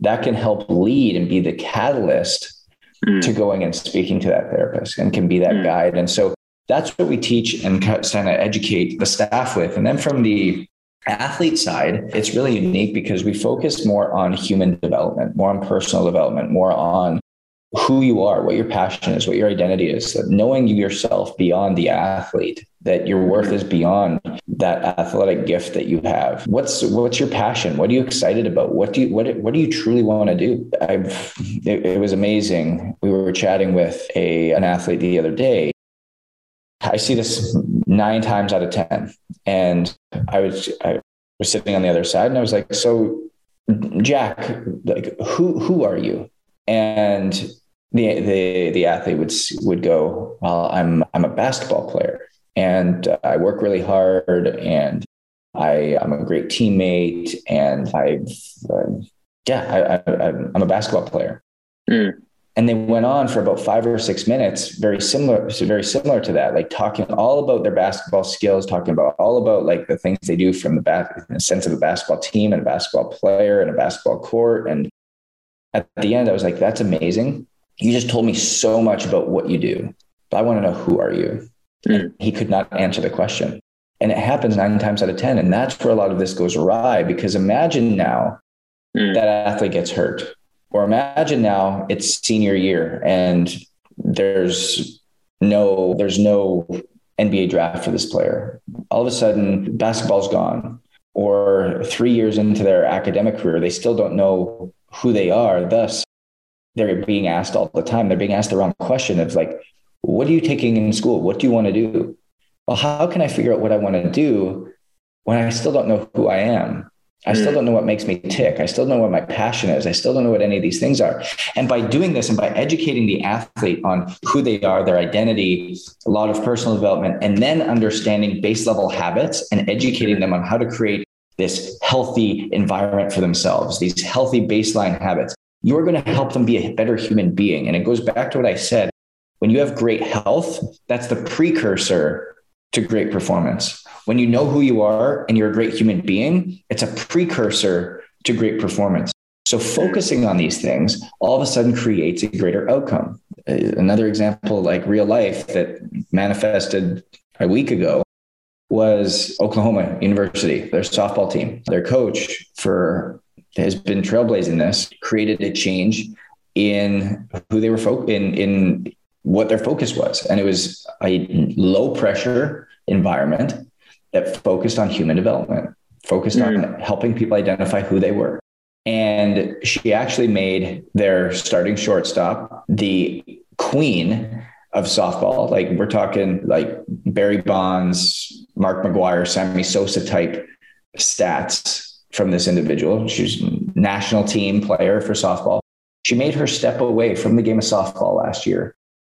that can help lead and be the catalyst mm. to going and speaking to that therapist and can be that mm. guide. And so that's what we teach and kind of educate the staff with. And then from the athlete side, it's really unique because we focus more on human development, more on personal development, more on who you are, what your passion is, what your identity is, that knowing yourself beyond the athlete, that your worth is beyond that athletic gift that you have. What's what's your passion? What are you excited about? What do you what what do you truly want to do? I've it, it was amazing. We were chatting with a an athlete the other day. I see this nine times out of ten, and I was I was sitting on the other side, and I was like, "So, Jack, like, who who are you?" And the the the athlete would would go, "Well, I'm I'm a basketball player, and I work really hard, and I I'm a great teammate, and I, uh, yeah, I, I am a basketball player." Mm. And they went on for about five or six minutes, very similar, very similar to that, like talking all about their basketball skills, talking about all about like the things they do from the back, in the sense of a basketball team and a basketball player and a basketball court, and at the end, I was like, that's amazing. You just told me so much about what you do, but I want to know who are you? Mm. He could not answer the question. And it happens nine times out of 10. And that's where a lot of this goes awry because imagine now mm. that athlete gets hurt, or imagine now it's senior year and there's no, there's no NBA draft for this player. All of a sudden, basketball's gone. Or three years into their academic career, they still don't know who they are. Thus, they're being asked all the time. They're being asked the wrong question of like, what are you taking in school? What do you want to do? Well, how can I figure out what I want to do when I still don't know who I am? I still hmm. don't know what makes me tick. I still don't know what my passion is. I still don't know what any of these things are. And by doing this and by educating the athlete on who they are, their identity, a lot of personal development, and then understanding base level habits and educating them on how to create this healthy environment for themselves, these healthy baseline habits, you're going to help them be a better human being. And it goes back to what I said. When you have great health, that's the precursor to great performance. When you know who you are and you're a great human being, it's a precursor to great performance. So focusing on these things all of a sudden creates a greater outcome. Uh, another example, like real life that manifested a week ago, was Oklahoma University, their softball team. Their coach for has been trailblazing this, created a change in who they were fo- in in what their focus was. And it was a low pressure environment that focused on human development, focused mm. on helping people identify who they were. And she actually made their starting shortstop the queen of softball. Like we're talking like Barry Bonds, Mark McGwire, Sammy Sosa type stats from this individual. She's national team player for softball. She made her step away from the game of softball last year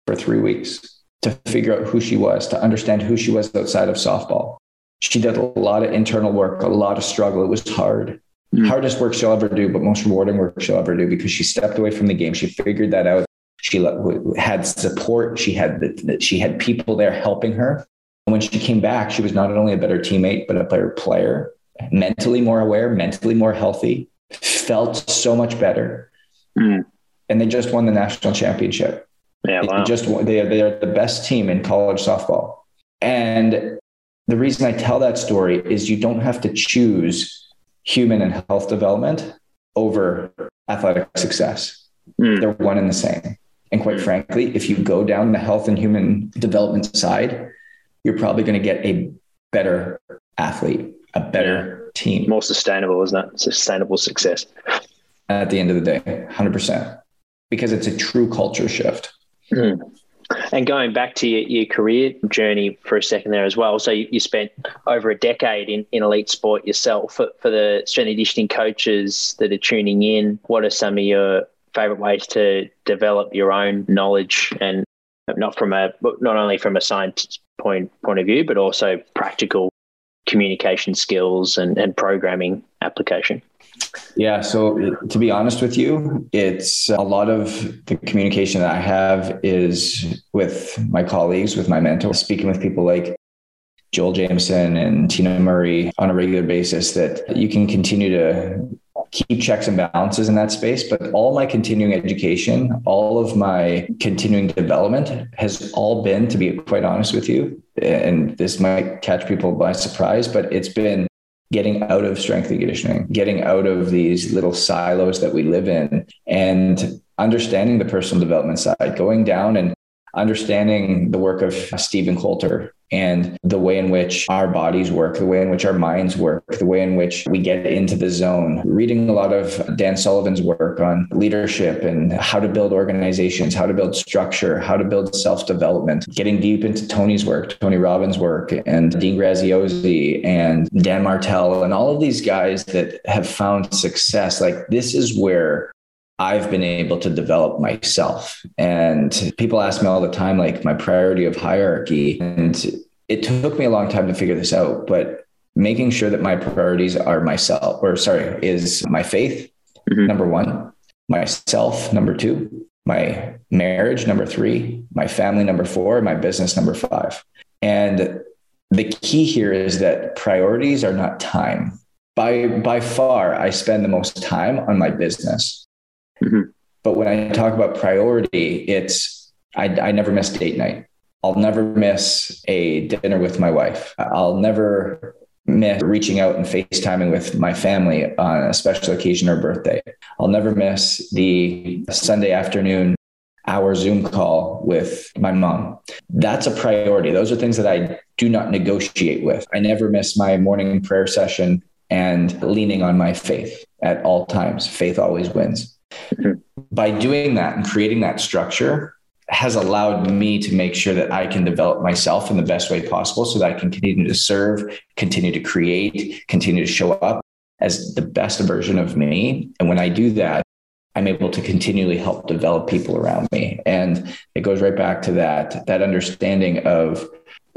for three weeks to figure out who she was, to understand who she was outside of softball. She did a lot of internal work, a lot of struggle. It was hard. Mm. Hardest work she'll ever do, but most rewarding work she'll ever do because she stepped away from the game. She figured that out. She had support. She had she had people there helping her. And when she came back, she was not only a better teammate, but a better player, mentally more aware, mentally more healthy, felt so much better. Mm. And they just won the national championship. Yeah, wow. They just they are, they are the best team in college softball. And the reason I tell that story is you don't have to choose human and health development over athletic success. Mm. They're one and the same. And quite frankly, if you go down the health and human development side, you're probably going to get a better athlete, a better team. More sustainable, isn't it? Sustainable success. At the end of the day, 100%. Because it's a true culture shift. Mm. And going back to your, your, career journey for a second there as well. So you, you spent over a decade in, in elite sport yourself. For, for the strength and conditioning coaches that are tuning in, what are some of your favorite ways to develop your own knowledge and not from a not only from a science point point of view, but also practical communication skills and, and programming application? Yeah. So to be honest with you, it's a lot of the communication that I have is with my colleagues, with my mentor, speaking with people like Joel Jamieson and Tina Murray on a regular basis that you can continue to keep checks and balances in that space. But all my continuing education, all of my continuing development has all been, to be quite honest with you, and this might catch people by surprise, but it's been getting out of strength and conditioning, getting out of these little silos that we live in and understanding the personal development side, going down and understanding the work of Steven Kotler and the way in which our bodies work, the way in which our minds work, the way in which we get into the zone. Reading a lot of Dan Sullivan's work on leadership and how to build organizations, how to build structure, how to build self development, getting deep into Tony's work, Tony Robbins' work, and Dean Graziosi and Dan Martell, and all of these guys that have found success. Like, this is where I've been able to develop myself. And people ask me all the time, like my priority of hierarchy. And it took me a long time to figure this out, but making sure that my priorities are myself, or sorry, is my faith, mm-hmm. number one, myself, number two, my marriage, number three, my family, number four, my business, number five. And the key here is that priorities are not time. By, by far, I spend the most time on my business Mm-hmm. But when I talk about priority, it's I, I never miss date night. I'll never miss a dinner with my wife. I'll never miss reaching out and FaceTiming with my family on a special occasion or birthday. I'll never miss the Sunday afternoon hour Zoom call with my mom. That's a priority. Those are things that I do not negotiate with. I never miss my morning prayer session and leaning on my faith at all times. Faith always wins. Mm-hmm. By doing that and creating that structure, has allowed me to make sure that I can develop myself in the best way possible so that I can continue to serve, continue to create, continue to show up as the best version of me. And when I do that, I'm able to continually help develop people around me. And it goes right back to that, that understanding of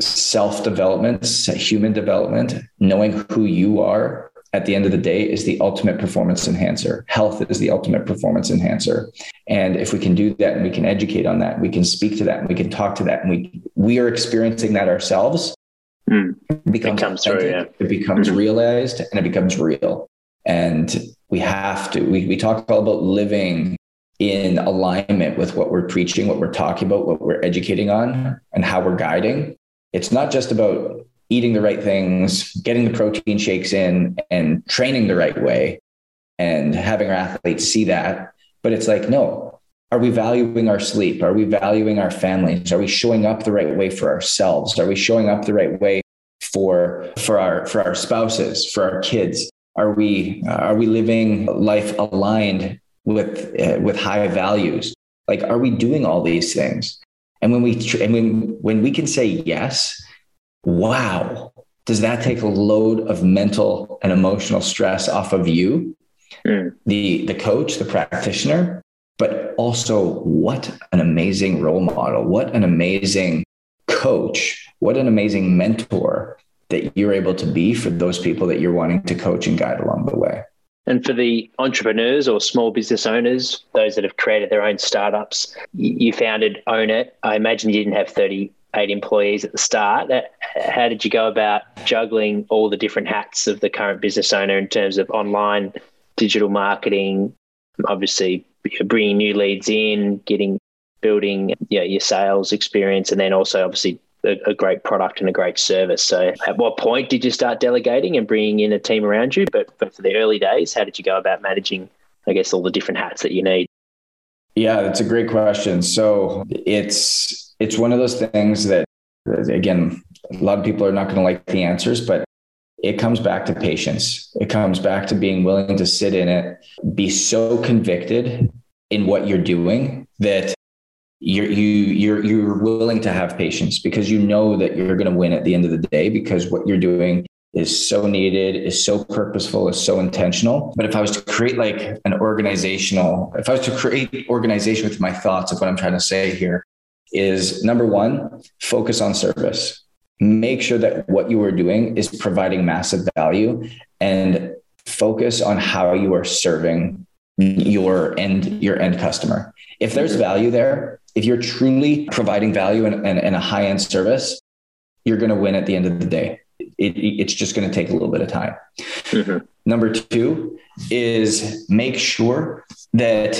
self development, human development, knowing who you are at the end of the day is the ultimate performance enhancer. Health is the ultimate performance enhancer. And if we can do that and we can educate on that, we can speak to that and we can talk to that and we we are experiencing that ourselves. Mm. It becomes, it comes through, yeah. It becomes mm-hmm. realized and it becomes real. And we have to, we, we talk all about living in alignment with what we're preaching, what we're talking about, what we're educating on, and how we're guiding. It's not just about eating the right things, getting the protein shakes in, and training the right way, and having our athletes see that. But it's like, no, are we valuing our sleep? Are we valuing our families? Are we showing up the right way for ourselves? Are we showing up the right way for for our for our spouses, for our kids? Are we are we living life aligned with uh, with high values? Like, are we doing all these things? And when we and when when we can say yes, wow, does that take a load of mental and emotional stress off of you, mm. the the coach, the practitioner, but also what an amazing role model, what an amazing coach, what an amazing mentor that you're able to be for those people that you're wanting to coach and guide along the way. And for the entrepreneurs or small business owners, those that have created their own startups, you founded Own It. I imagine you didn't have 38 employees at the start. How did you go about juggling all the different hats of the current business owner in terms of online, digital marketing, obviously bringing new leads in, getting building you know, your sales experience, and then also obviously a, a, great product and a great service. So, at what point did you start delegating and bringing in a team around you? But, but for the early days, how did you go about managing, I guess, all the different hats that you need? Yeah, that's a great question. So it's it's one of those things that again, a lot of people are not going to like the answers, but it comes back to patience. It comes back to being willing to sit in it, be so convicted in what you're doing that you're you you're you're willing to have patience because you know that you're going to win at the end of the day because what you're doing is so needed is so purposeful is so intentional but if i was to create like an organizational if i was to create organization with my thoughts of what i'm trying to say here is number one focus on service make sure that what you are doing is providing massive value and focus on how you are serving your end your end customer if there's value there if you're truly providing value and, and a high end service, you're going to win at the end of the day. It, it's just going to take a little bit of time. Mm-hmm. Number two is make sure that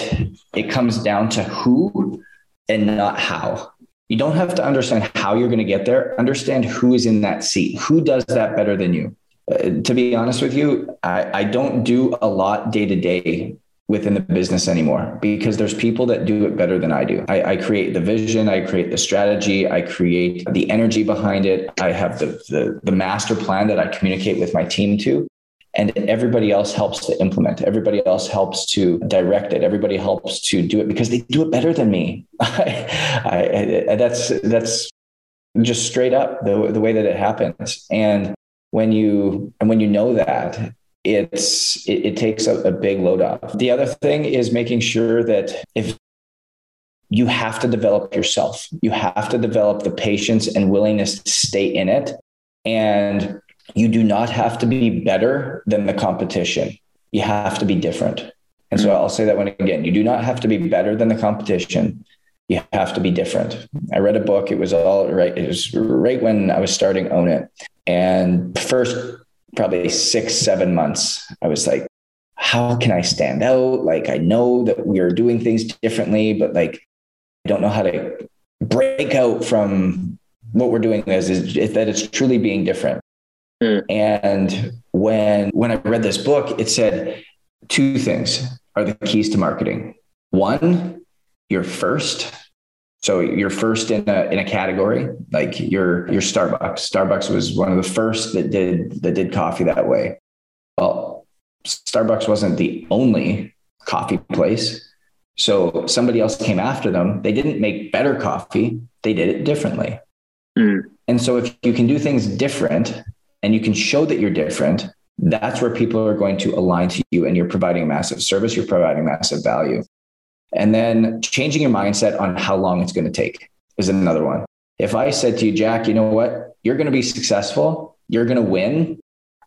it comes down to who and not how. You don't have to understand how you're going to get there. Understand who is in that seat. Who does that better than you? Uh, to be honest with you, I, I don't do a lot day to day within the business anymore because there's people that do it better than I do. I, I, create the vision, I create the strategy, I create the energy behind it. I have the, the, the master plan that I communicate with my team to. And everybody else helps to implement. Everybody else helps to direct it. Everybody helps to do it because they do it better than me. I, I, that's that's just straight up the, the way that it happens. And when you and when you know that it's it, it takes a, a big load off. The other thing is making sure that if you have to develop yourself, you have to develop the patience and willingness to stay in it. And you do not have to be better than the competition. You have to be different. And so I'll say that one again. You do not have to be better than the competition. You have to be different. I read a book. It was all right. It was right when I was starting Own It. And first probably six, seven months, I was like, how can I stand out? Like, I know that we are doing things differently, but like, I don't know how to break out from what we're doing is, is, is that it's truly being different. Mm. And when when I read this book, it said two things are the keys to marketing. One, you're first. So you're first in a in a category, like your your Starbucks. Starbucks was one of the first that did that did coffee that way. Well, Starbucks wasn't the only coffee place. So somebody else came after them. They didn't make better coffee, they did it differently. Mm. And so if you can do things different and you can show that you're different, that's where people are going to align to you and you're providing massive service, you're providing massive value. And then changing your mindset on how long it's going to take is another one. If I said to you, Jack, you know what? You're going to be successful, you're going to win,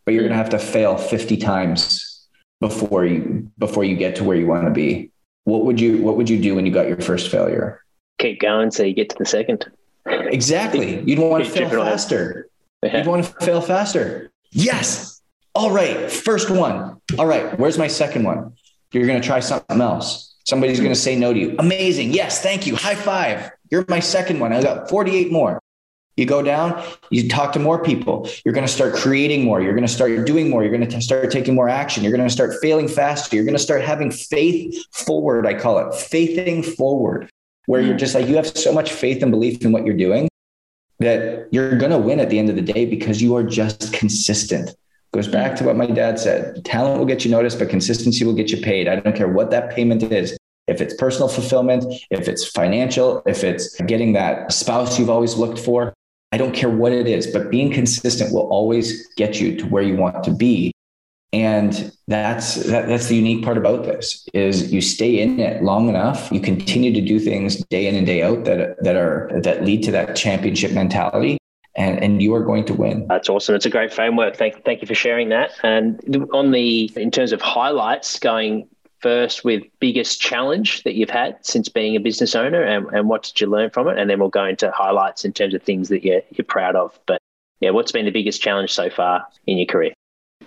but you're going to have to fail 50 times before you before you get to where you want to be. What would you what would you do when you got your first failure? Keep going so you get to the second. Exactly. You'd want to fail faster. You'd want to fail faster. Yes. All right. First one. All right. Where's my second one? You're going to try something else. Somebody's going to say no to you. Amazing. Yes. Thank you. High five. You're my second one. I got 48 more. You go down, you talk to more people. You're going to start creating more. You're going to start doing more. You're going to start taking more action. You're going to start failing faster. You're going to start having faith forward. I call it faithing forward, where you're mm. just like, you have so much faith and belief in what you're doing that you're going to win at the end of the day because you are just consistent. Goes back to what my dad said talent will get you noticed, but consistency will get you paid. I don't care what that payment is. If it's personal fulfillment, if it's financial, if it's getting that spouse you've always looked for, I don't care what it is, but being consistent will always get you to where you want to be. And that's that, that's the unique part about this is you stay in it long enough, you continue to do things day in and day out that that are that lead to that championship mentality. And, and you are going to win. That's awesome. It's a great framework. Thank, thank you for sharing that. And on the in terms of highlights, going first with biggest challenge that you've had since being a business owner and, and what did you learn from it? And then we'll go into highlights in terms of things that you're, you're proud of. But yeah, what's been the biggest challenge so far in your career?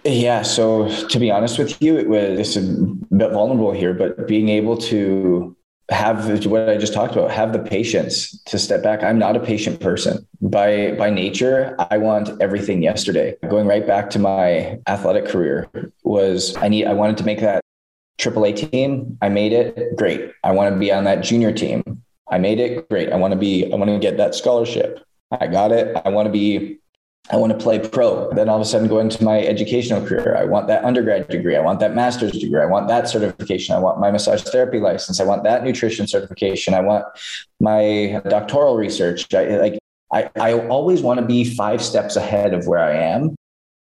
Yeah. So to be honest with you, it was it's a bit vulnerable here, but being able to have what I just talked about, have the patience to step back. I'm not a patient person by by nature. I want everything yesterday. Going right back to my athletic career was I need I wanted to make that AAA team. I made it. Great. I want to be on that junior team. I made it. Great. I want to be, I want to get that scholarship. I got it. I want to be, I want to play pro. Then all of a sudden go into my educational career. I want that undergrad degree. I want that master's degree. I want that certification. I want my massage therapy license. I want that nutrition certification. I want my doctoral research. I, like I, I always want to be five steps ahead of where I am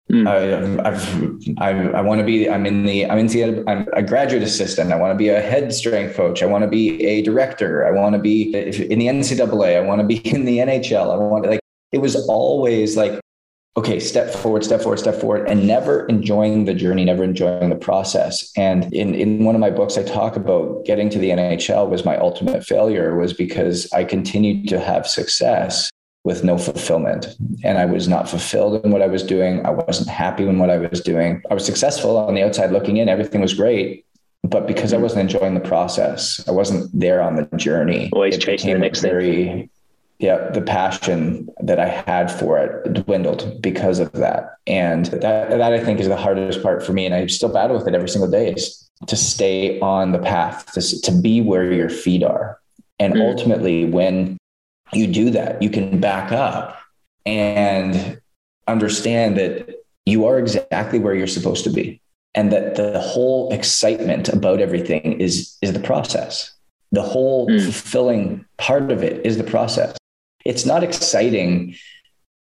Mm. I, I've, I, I want to be, I'm in the, I'm in the, I'm a graduate assistant. I want to be a head strength coach. I want to be a director. I want to be in the NCAA. I want to be in the NHL. I want to like, it was always like, okay, step forward, step forward, step forward, and never enjoying the journey, never enjoying the process. And in, in one of my books, I talk about getting to the NHL was my ultimate failure was because I continued to have success with no fulfillment. And I was not fulfilled in what I was doing. I wasn't happy in what I was doing. I was successful on the outside looking in, everything was great. But because I wasn't enjoying the process, I wasn't there on the journey. Always chasing the next very, thing. Yeah, the passion that I had for it dwindled because of that. And that, that I think is the hardest part for me. And I still battle with it every single day is to stay on the path, to, to be where your feet are. And mm. ultimately, when you do that, you can back up and understand that you are exactly where you're supposed to be and that the whole excitement about everything is is the process the whole mm. fulfilling part of it is the process it's not exciting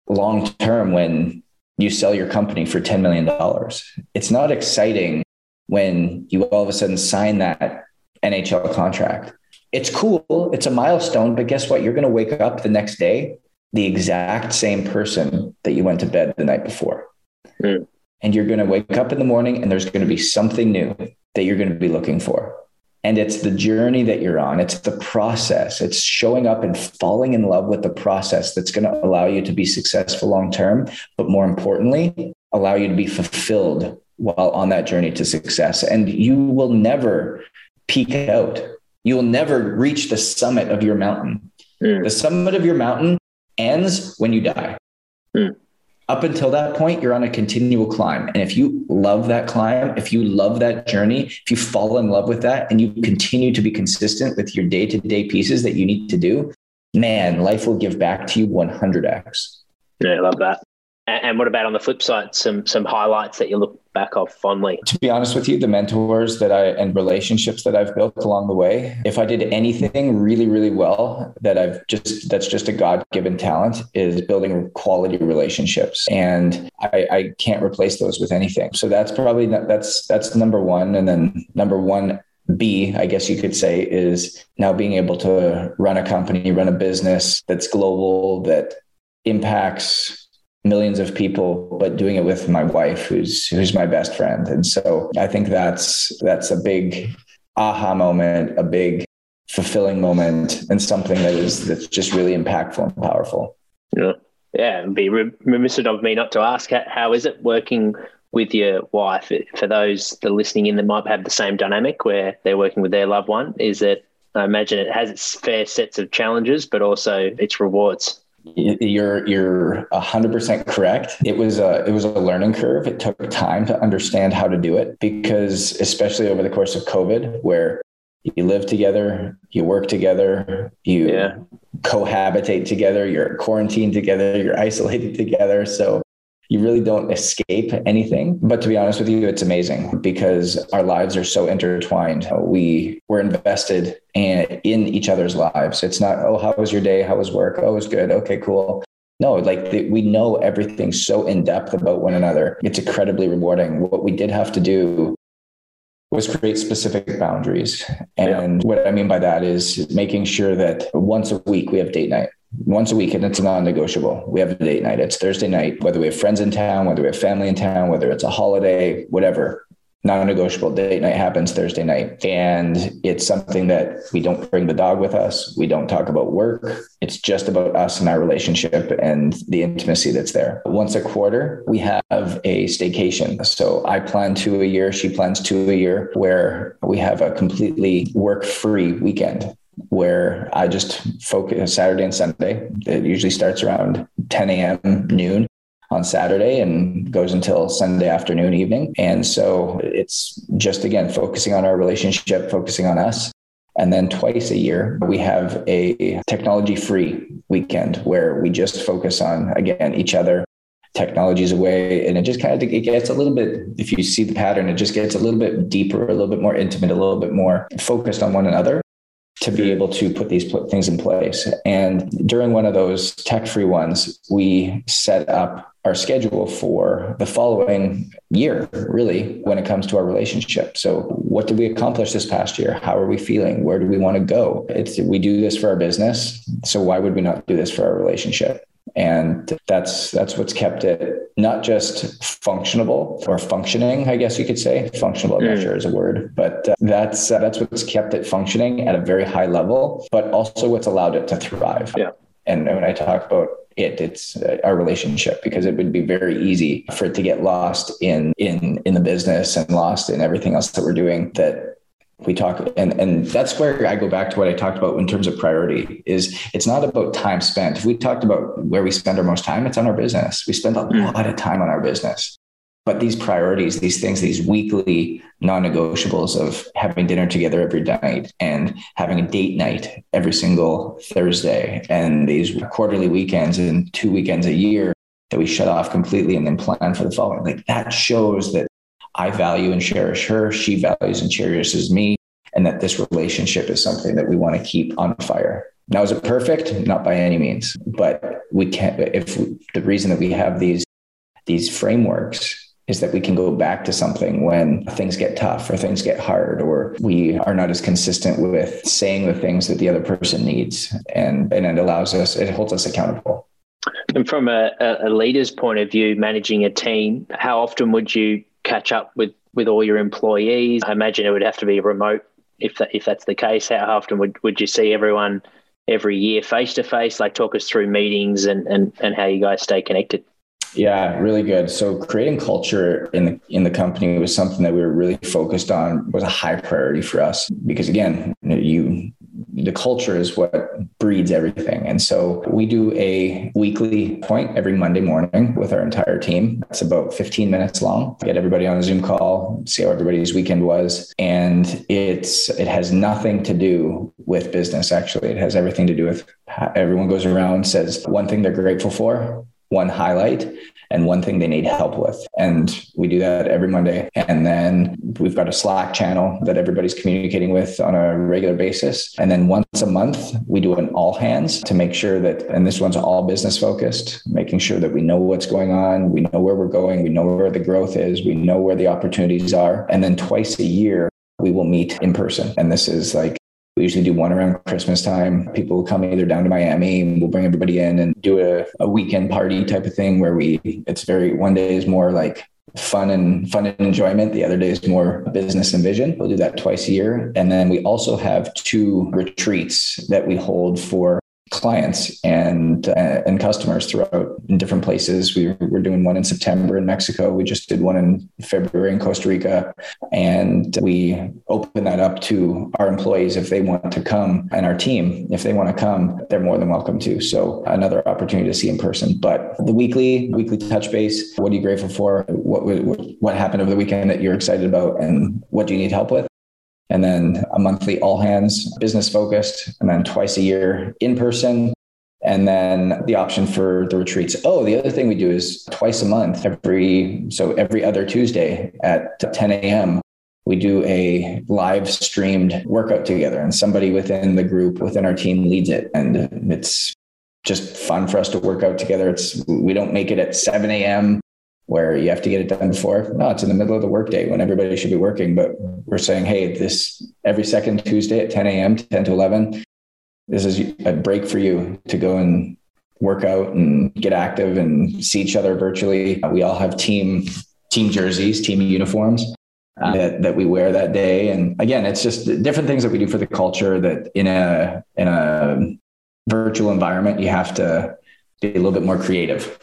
long term when you sell your company for 10 million dollars it's not exciting when you all of a sudden sign that NHL contract it's cool. It's a milestone, but guess what? You're going to wake up the next day the exact same person that you went to bed the night before. Mm. And you're going to wake up in the morning and there's going to be something new that you're going to be looking for. And it's the journey that you're on. It's the process. It's showing up and falling in love with the process that's going to allow you to be successful long term, but more importantly, allow you to be fulfilled while on that journey to success. And you will never peak out you will never reach the summit of your mountain. Mm. The summit of your mountain ends when you die. Mm. Up until that point, you're on a continual climb. And if you love that climb, if you love that journey, if you fall in love with that and you continue to be consistent with your day to day pieces that you need to do, man, life will give back to you 100x. Yeah, I love that. And what about on the flip side, some some highlights that you look back off fondly? To be honest with you, the mentors that I and relationships that I've built along the way, if I did anything really, really well that I've just that's just a God-given talent is building quality relationships. And I, I can't replace those with anything. So that's probably that's that's number one. And then number one B, I guess you could say, is now being able to run a company, run a business that's global, that impacts millions of people, but doing it with my wife, who's who's my best friend. And so I think that's that's a big aha moment, a big fulfilling moment, and something that is that's just really impactful and powerful. Yeah, yeah. It'd be remiss of me not to ask how is it working with your wife? For those that are listening in that might have the same dynamic where they're working with their loved one, is it? I imagine it has its fair sets of challenges, but also its rewards. You're you're hundred percent correct. It was a it was a learning curve. It took time to understand how to do it because, especially over the course of COVID, where you live together, you work together, you yeah. cohabitate together, you're quarantined together, you're isolated together. So you really don't escape anything. But to be honest with you, it's amazing because our lives are so intertwined. We we're invested in, in each other's lives. It's not, oh, how was your day? How was work? Oh, it was good. Okay, cool. No, like the, we know everything so in depth about one another. It's incredibly rewarding. What we did have to do was create specific boundaries. And yeah. what I mean by that is making sure that once a week we have date night once a week and it's non-negotiable. We have a date night. It's Thursday night, whether we have friends in town, whether we have family in town, whether it's a holiday, whatever. Non-negotiable date night happens Thursday night. And it's something that we don't bring the dog with us. We don't talk about work. It's just about us and our relationship and the intimacy that's there. Once a quarter, we have a staycation. So I plan two a year. She plans two a year where we have a completely work-free weekend where I just focus Saturday and Sunday. It usually starts around 10 a.m. noon on Saturday and goes until Sunday afternoon, evening. And so it's just again focusing on our relationship, focusing on us. And then twice a year, we have a technology free weekend where we just focus on, again, each other, technologies away. And it just kind of it gets a little bit, if you see the pattern, it just gets a little bit deeper, a little bit more intimate, a little bit more focused on one another to be able to put these things in place. And during one of those tech free ones, we set up our schedule for the following year, really, when it comes to our relationship. So, what did we accomplish this past year? How are we feeling? Where do we want to go? It's, we do this for our business. So, why would we not do this for our relationship? And that's that's what's kept it not just functionable or functioning i guess you could say. Functional i'm not mm. sure is a word but uh, that's uh, that's what's kept it functioning at a very high level but also what's allowed it to thrive. Yeah. And when i talk about it it's uh, our relationship because it would be very easy for it to get lost in in in the business and lost in everything else that we're doing that we talk and and that's where I go back to what I talked about in terms of priority is it's not about time spent. If we talked about where we spend our most time, it's on our business. We spend a mm. lot of time on our business. But these priorities, these things, these weekly non-negotiables of having dinner together every night and having a date night every single Thursday and these quarterly weekends and two weekends a year that we shut off completely and then plan for the following. Like that shows that I value and cherish her. She values and cherishes me. And that this relationship is something that we want to keep on fire. Now, is it perfect? Not by any means, but we can't. If we, the reason that we have these these frameworks is that we can go back to something when things get tough or things get hard or we are not as consistent with saying the things that the other person needs and and it allows us it holds us accountable and from a, a leader's point of view managing a team how often would you catch up with with all your employees. I imagine it would have to be remote if that if that's the case. How often would, would you see everyone every year face to face? Like talk us through meetings and, and and how you guys stay connected. Yeah, really good. So creating culture in the in the company was something that we were really focused on was a high priority for us because again, you the culture is what breeds everything. And so we do a weekly point every Monday morning with our entire team. It's about 15 minutes long. Get everybody on a Zoom call, see how everybody's weekend was. And it's it has nothing to do with business, actually. It has everything to do with everyone goes around, says one thing they're grateful for, one highlight and one thing they need help with. And we do that every Monday. And then we've got a Slack channel that everybody's communicating with on a regular basis. And then once a month, we do an all hands to make sure that, and this one's all business focused, making sure that we know what's going on, we know where we're going, we know where the growth is, we know where the opportunities are. And then twice a year, we will meet in person. And this is like we usually do one around Christmas time. People will come either down to Miami we'll bring everybody in and do a, a weekend party type of thing where we, it's very, one day is more like fun and fun and enjoyment. The other day is more business and vision. We'll do that twice a year. And then we also have two retreats that we hold for clients and uh, and customers throughout in different places. We, we're doing one in September in Mexico. We just did one in February in Costa Rica, and we open that up to our employees if they want to come, and our team if they want to come, they're more than welcome to. So another opportunity to see in person. But the weekly weekly touch base. What are you grateful for? What what, what happened over the weekend that you're excited about, and what do you need help with? And then a monthly all hands business focused, and then twice a year in person. And then the option for the retreats. Oh, the other thing we do is twice a month, every so every other Tuesday at 10 a.m. We do a live streamed workout together, and somebody within the group, within our team, leads it. And it's just fun for us to work out together. It's we don't make it at 7 a.m where you have to get it done before. No, it's in the middle of the workday when everybody should be working. But we're saying, hey, this every second Tuesday at 10 a.m., 10 to 11, this is a break for you to go and work out and get active and see each other virtually. We all have team team jerseys, team uniforms. Uh, that, that we wear that day and again it's just different things that we do for the culture that in a in a virtual environment you have to be a little bit more creative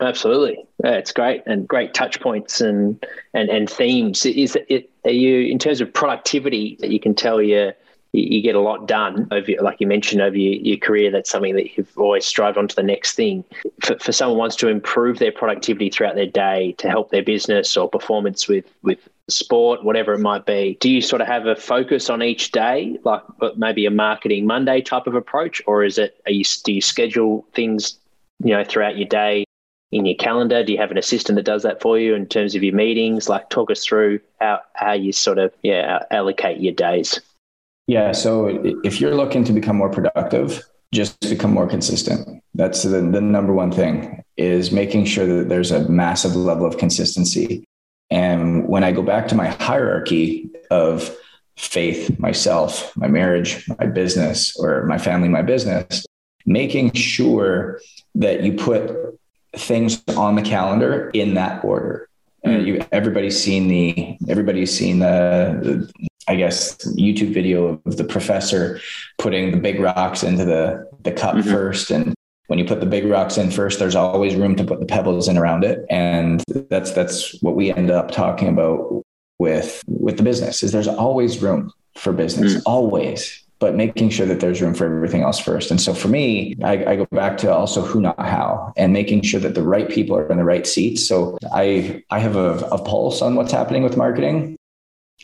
Absolutely, yeah, it's great and great touch points and and and themes. Is it are you in terms of productivity that you can tell you you get a lot done over like you mentioned over your, your career that's something that you've always strived on to the next thing. For, for someone wants to improve their productivity throughout their day to help their business or performance with with sport whatever it might be do you sort of have a focus on each day like maybe a marketing monday type of approach? Or is it are you do you schedule things you know throughout your day in your calendar? Do you have an assistant that does that for you in terms of your meetings? Like, talk us through how, how you sort of yeah allocate your days. Yeah. So if you're looking to become more productive, just become more consistent. That's the, the number one thing is making sure that there's a massive level of consistency. And when I go back to my hierarchy of faith, myself, my marriage, my business, or my family, my business, making sure that you put things on the calendar in that order. And hmm. you, everybody's seen the everybody's seen the, the, I guess YouTube video of the professor putting the big rocks into the the cup mm-hmm. first, and when you put the big rocks in first, there's always room to put the pebbles in around it, and that's that's what we end up talking about with with the business. Is there's always room for business, mm-hmm. always but making sure that there's room for everything else first. And so for me, I, I, go back to also who, not how, and making sure that the right people are in the right seats. So I I have a, a pulse on what's happening with marketing,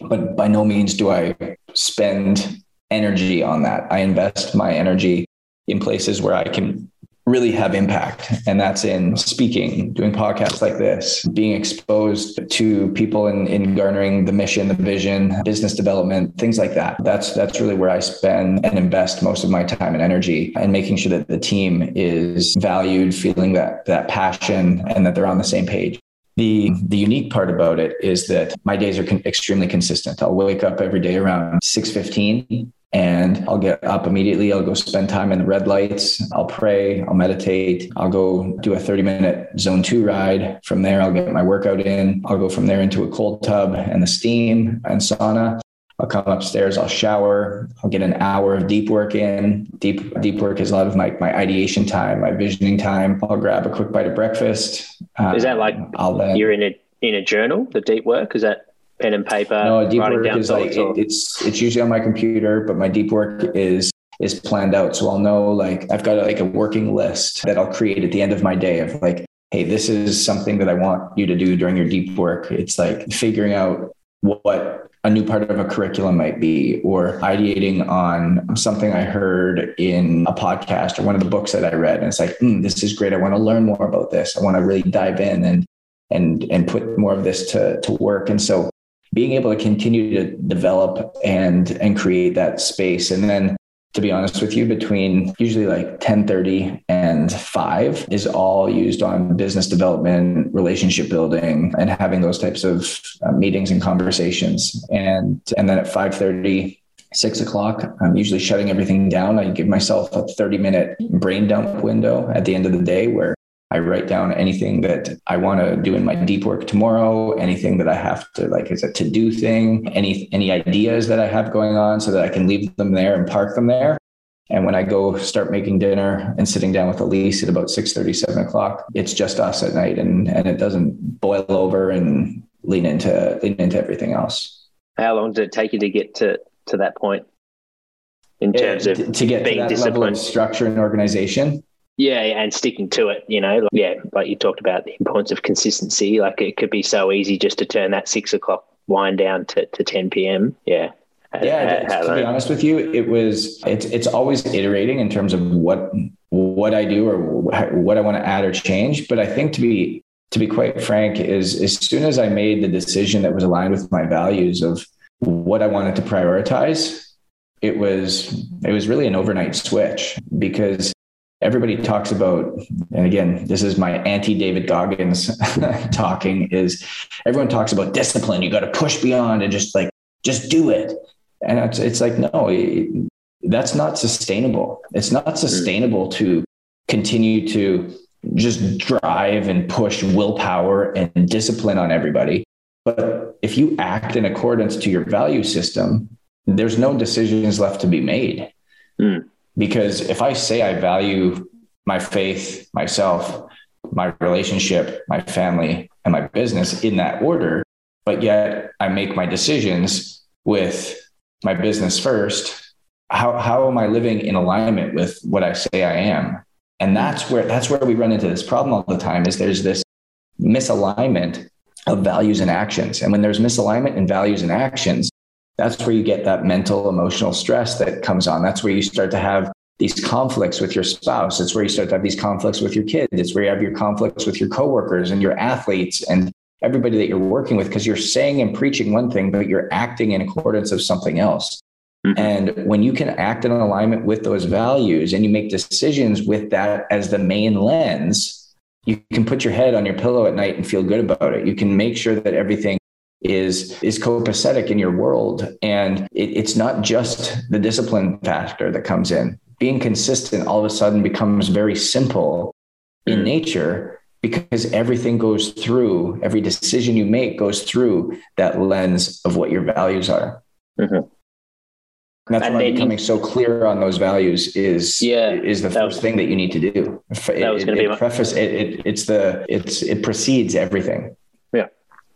but by no means do I spend energy on that. I invest my energy in places where I can really have impact. And that's in speaking, doing podcasts like this, being exposed to people in, in garnering the mission, the vision, business development, things like that. That's that's really where I spend and invest most of my time and energy and making sure that the team is valued, feeling that that passion and that they're on the same page. The the unique part about it is that my days are con- extremely consistent. I'll wake up every day around 6:15 and I'll get up immediately. I'll go spend time in the red lights. I'll pray. I'll meditate. I'll go do a 30 minute zone two ride. From there, I'll get my workout in. I'll go from there into a cold tub and the steam and sauna. I'll come upstairs. I'll shower. I'll get an hour of deep work in. Deep deep work is a lot of my my ideation time, my visioning time. I'll grab a quick bite of breakfast. Is that like um, I'll then, you're in a in a journal? The deep work is that pen and paper? No, deep work is like it, it's it's usually on my computer, but my deep work is is planned out. So I'll know like I've got like a working list that I'll create at the end of my day of like, hey, this is something that I want you to do during your deep work. It's like figuring out what a new part of a curriculum might be or ideating on something I heard in a podcast or one of the books that I read. And it's like, mm, this is great. I want to learn more about this. I want to really dive in and and and put more of this to to work. And so being able to continue to develop and and create that space and then to be honest with you between usually like 10:30 and 5 is all used on business development relationship building and having those types of uh, meetings and conversations and and then at 5:30 six o'clock. I'm usually shutting everything down. I give myself a 30 minute brain dump window at the end of the day where I write down anything that I want to do in my deep work tomorrow, anything that I have to like is a to-do thing, any any ideas that I have going on so that I can leave them there and park them there. And when I go start making dinner and sitting down with Elise at about 6 7 o'clock, it's just us at night and and it doesn't boil over and lean into lean into everything else. How long did it take you to get to to that point in terms it, of to get being to that disciplined? level of structure and organization? Yeah, and sticking to it, you know, yeah, like you talked about the importance of consistency. Like it could be so easy just to turn that six o'clock wind down to, to 10 p.m. Yeah. Yeah, to, to be honest with you, it was it's it's always iterating in terms of what what I do or what I want to add or change. But I think to be to be quite frank, is as soon as I made the decision that was aligned with my values of what I wanted to prioritize, it was it was really an overnight switch because everybody talks about, and again, this is my anti David Goggins talking, is everyone talks about discipline. You got to push beyond and just like, just do it. And it's, it's like, no, it, that's not sustainable. It's not sustainable to continue to just drive and push willpower and discipline on everybody. But if you act in accordance to your value system, there's no decisions left to be made. Mm. Because if I say I value my faith, myself, my relationship, my family, and my business in that order, but yet I make my decisions with my business first, how, how am I living in alignment with what I say I am? And that's where that's where we run into this problem all the time is there's this misalignment of values and actions. And when there's misalignment in values and actions, that's where you get that mental emotional stress that comes on. That's where you start to have these conflicts with your spouse. It's where you start to have these conflicts with your kids. It's where you have your conflicts with your coworkers and your athletes and everybody that you're working with because you're saying and preaching one thing, but you're acting in accordance of something else. Mm-hmm. And when you can act in alignment with those values and you make decisions with that as the main lens, you can put your head on your pillow at night and feel good about it. You can make sure that everything is is copacetic in your world. And it, it's not just the discipline factor that comes in. Being consistent all of a sudden becomes very simple in mm. nature because everything goes through every decision you make goes through that lens of what your values are. Mm-hmm. that's and why becoming you, so clear on those values is yeah is the first was, thing that you need to do. It, that was going to be my, preface it, it, it's the it's it precedes everything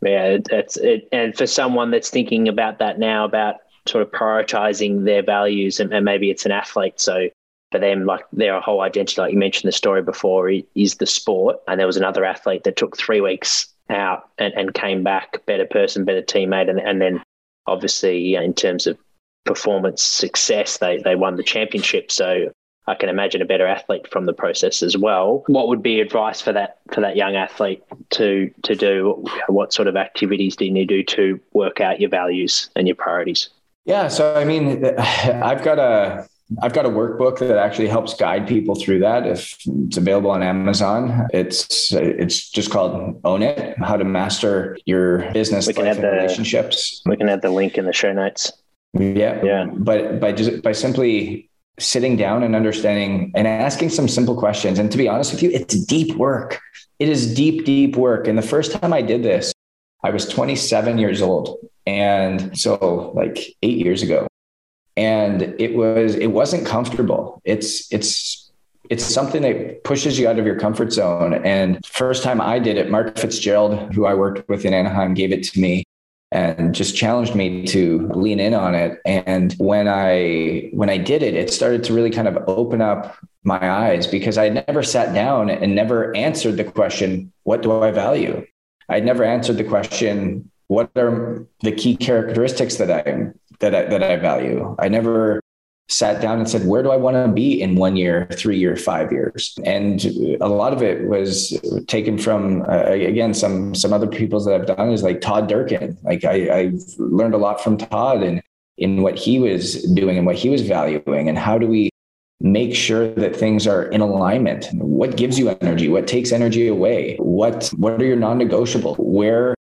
yeah it's it and for someone that's thinking about that now about sort of prioritizing their values and, and, maybe it's an athlete so for them like their whole identity like you mentioned the story before is the sport. And there was another athlete that took three weeks out and, and came back better person better teammate and, and then obviously in terms of performance success they, they won the championship. So I can imagine a better athlete from the process as well. What would be advice for that for that young athlete to to do? What sort of activities do you need to do to work out your values and your priorities? Yeah, so I mean, I've got a I've got a workbook that actually helps guide people through that. If it's available on Amazon, it's it's just called Own It: How to Master Your Business, Life, and the, Relationships. We can add the link in the show notes. Yeah, yeah. But by just by simply sitting down and understanding and asking some simple questions, and to be honest with you, it's deep work. It is deep, deep work. And the first time I did this, I was 27 years old. And so like eight years ago. And it was, it wasn't comfortable. It's, it's, it's something that pushes you out of your comfort zone. And first time I did it, Mark Fitzgerald, who I worked with in Anaheim, gave it to me. And just challenged me to lean in on it. And when I when I did it, it started to really kind of open up my eyes because I never sat down and never answered the question, what do I value? I'd never answered the question, what are the key characteristics that I that I, that I value? I never sat down and said, where do I want to be in one year, three year, five years? And a lot of it was taken from, uh, again, some, some other people that I've done is like Todd Durkin. Like I, I've learned a lot from Todd and in what he was doing and what he was valuing and how do we make sure that things are in alignment what gives you energy what takes energy away what what are your non-negotiable where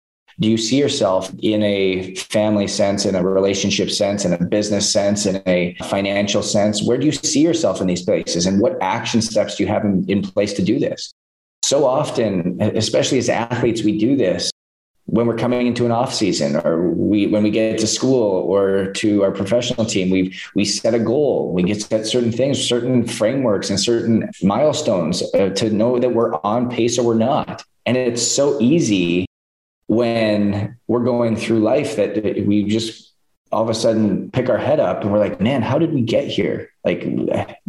do you see yourself in a family sense, in a relationship sense, in a business sense, in a financial sense? Where do you see yourself in these places? And what action steps do you have in, in place to do this? So often, especially as athletes, we do this when we're coming into an off season or we when we get to school or to our professional team we we set a goal we get set certain things certain frameworks and certain milestones uh, to know that we're on pace or we're not and it's so easy when we're going through life that we just all of a sudden pick our head up and we're like, man, how did we get here? Like,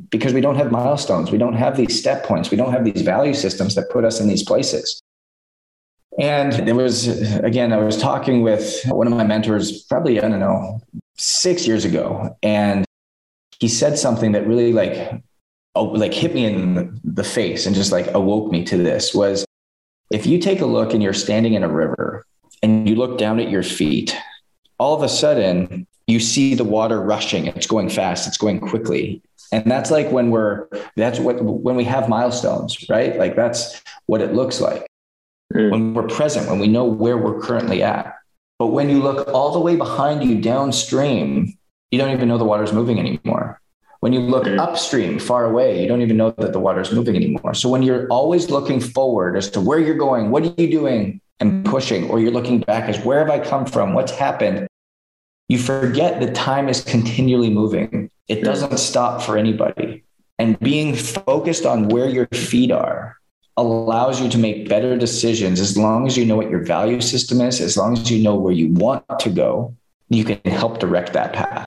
because we don't have milestones, we don't have these step points, we don't have these value systems that put us in these places. And there was, again, I was talking with one of my mentors, probably, I don't know, six years ago. And he said something that really like, oh, like hit me in the face and just like awoke me to this was if you take a look and you're standing in a river and you look down at your feet, all of a sudden you see the water rushing. It's going fast, it's going quickly. And that's like when we're, that's what, when we have milestones, right? Like that's what it looks like mm. when we're present, when we know where we're currently at. But when you look all the way behind you downstream, you don't even know the water's moving anymore. When you look mm. upstream, far away, you don't even know that the water is moving anymore. So when you're always looking forward as to where you're going, what are you doing and pushing, or you're looking back as where have I come from? What's happened? You forget that time is continually moving. It doesn't stop for anybody. And being focused on where your feet are allows you to make better decisions as long as you know what your value system is, as long as you know where you want to go, you can help direct that path.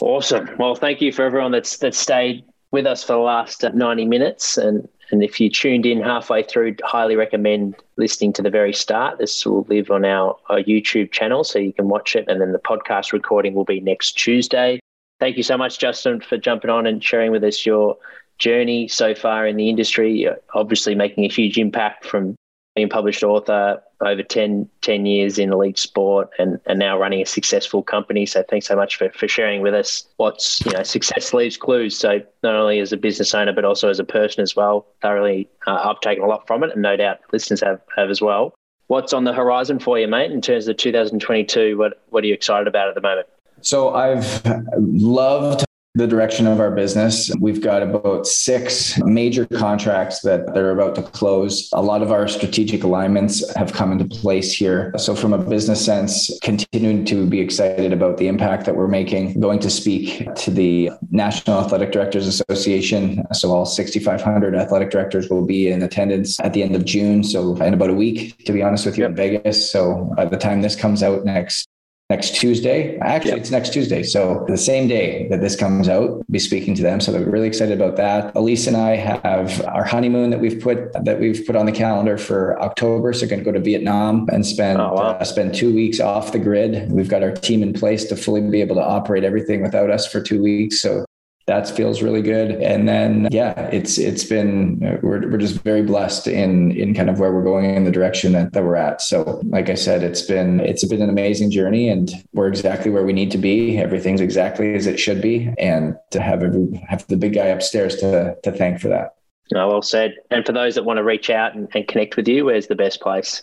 Awesome. Well, thank you for everyone that's that stayed with us for the last uh, 90 minutes. And, and if you tuned in halfway through, highly recommend listening to the very start. This will live on our, our YouTube channel, so you can watch it. And then the podcast recording will be next Tuesday. Thank you so much, Justin, for jumping on and sharing with us your journey so far in the industry. You're obviously making a huge impact from being published author over 10, 10 years in elite sport and, and now running a successful company. So thanks so much for, for sharing with us what's, you know, success leaves clues. So not only as a business owner, but also as a person as well, thoroughly, uh, I've taken a lot from it and no doubt listeners have, have as well. What's on the horizon for you, mate, in terms of 2022? What, what are you excited about at the moment? So I've loved the direction of our business. We've got about six major contracts that they're about to close. A lot of our strategic alignments have come into place here. So, from a business sense, continuing to be excited about the impact that we're making, going to speak to the National Athletic Directors Association. So, all 6,500 athletic directors will be in attendance at the end of June. So, in about a week, to be honest with you, in Vegas. So, by the time this comes out next next Tuesday. Actually, yep. it's next Tuesday. So the same day that this comes out, be speaking to them. So they're really excited about that. Elise and I have our honeymoon that we've put that we've put on the calendar for October. So going to go to Vietnam and spend oh, wow. uh, spend two weeks off the grid. We've got our team in place to fully be able to operate everything without us for two weeks. So that feels really good. And then, yeah, it's it's been we're we're just very blessed in in kind of where we're going in the direction that, that we're at. So, like I said, it's been it's been an amazing journey, and we're exactly where we need to be. Everything's exactly as it should be, and to have every have the big guy upstairs to to thank for that. Oh, well said. And for those that want to reach out and, and connect with you, where's the best place?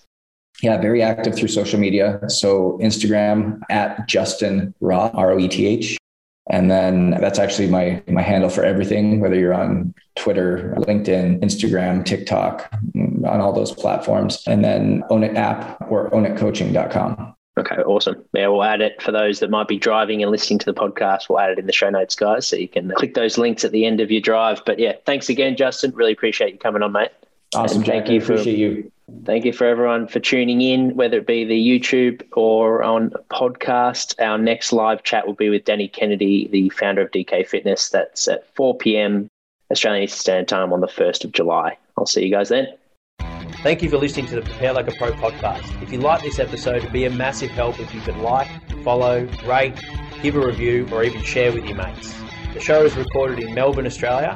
Yeah, very active through social media. So Instagram at Justin Roeth, R O E T H. And then that's actually my my handle for everything, whether you're on Twitter, LinkedIn, Instagram, TikTok, on all those platforms. And then Own It app or ownitcoaching.com. Okay, awesome. Yeah, we'll add it for those that might be driving and listening to the podcast. We'll add it in the show notes, guys, so you can click those links at the end of your drive. But yeah, thanks again, Justin. Really appreciate you coming on, mate. Awesome, and Thank you for, appreciate you. Thank you for everyone for tuning in, whether it be the YouTube or on podcast. Our next live chat will be with Danny Kennedy, the founder of DK Fitness. That's at 4 p.m. Australian Eastern Standard Time on the 1st of July. I'll see you guys then. Thank you for listening to the Prepare Like a Pro podcast. If you like this episode, it'd be a massive help if you could like, follow, rate, give a review, or even share with your mates. The show is recorded in Melbourne, Australia.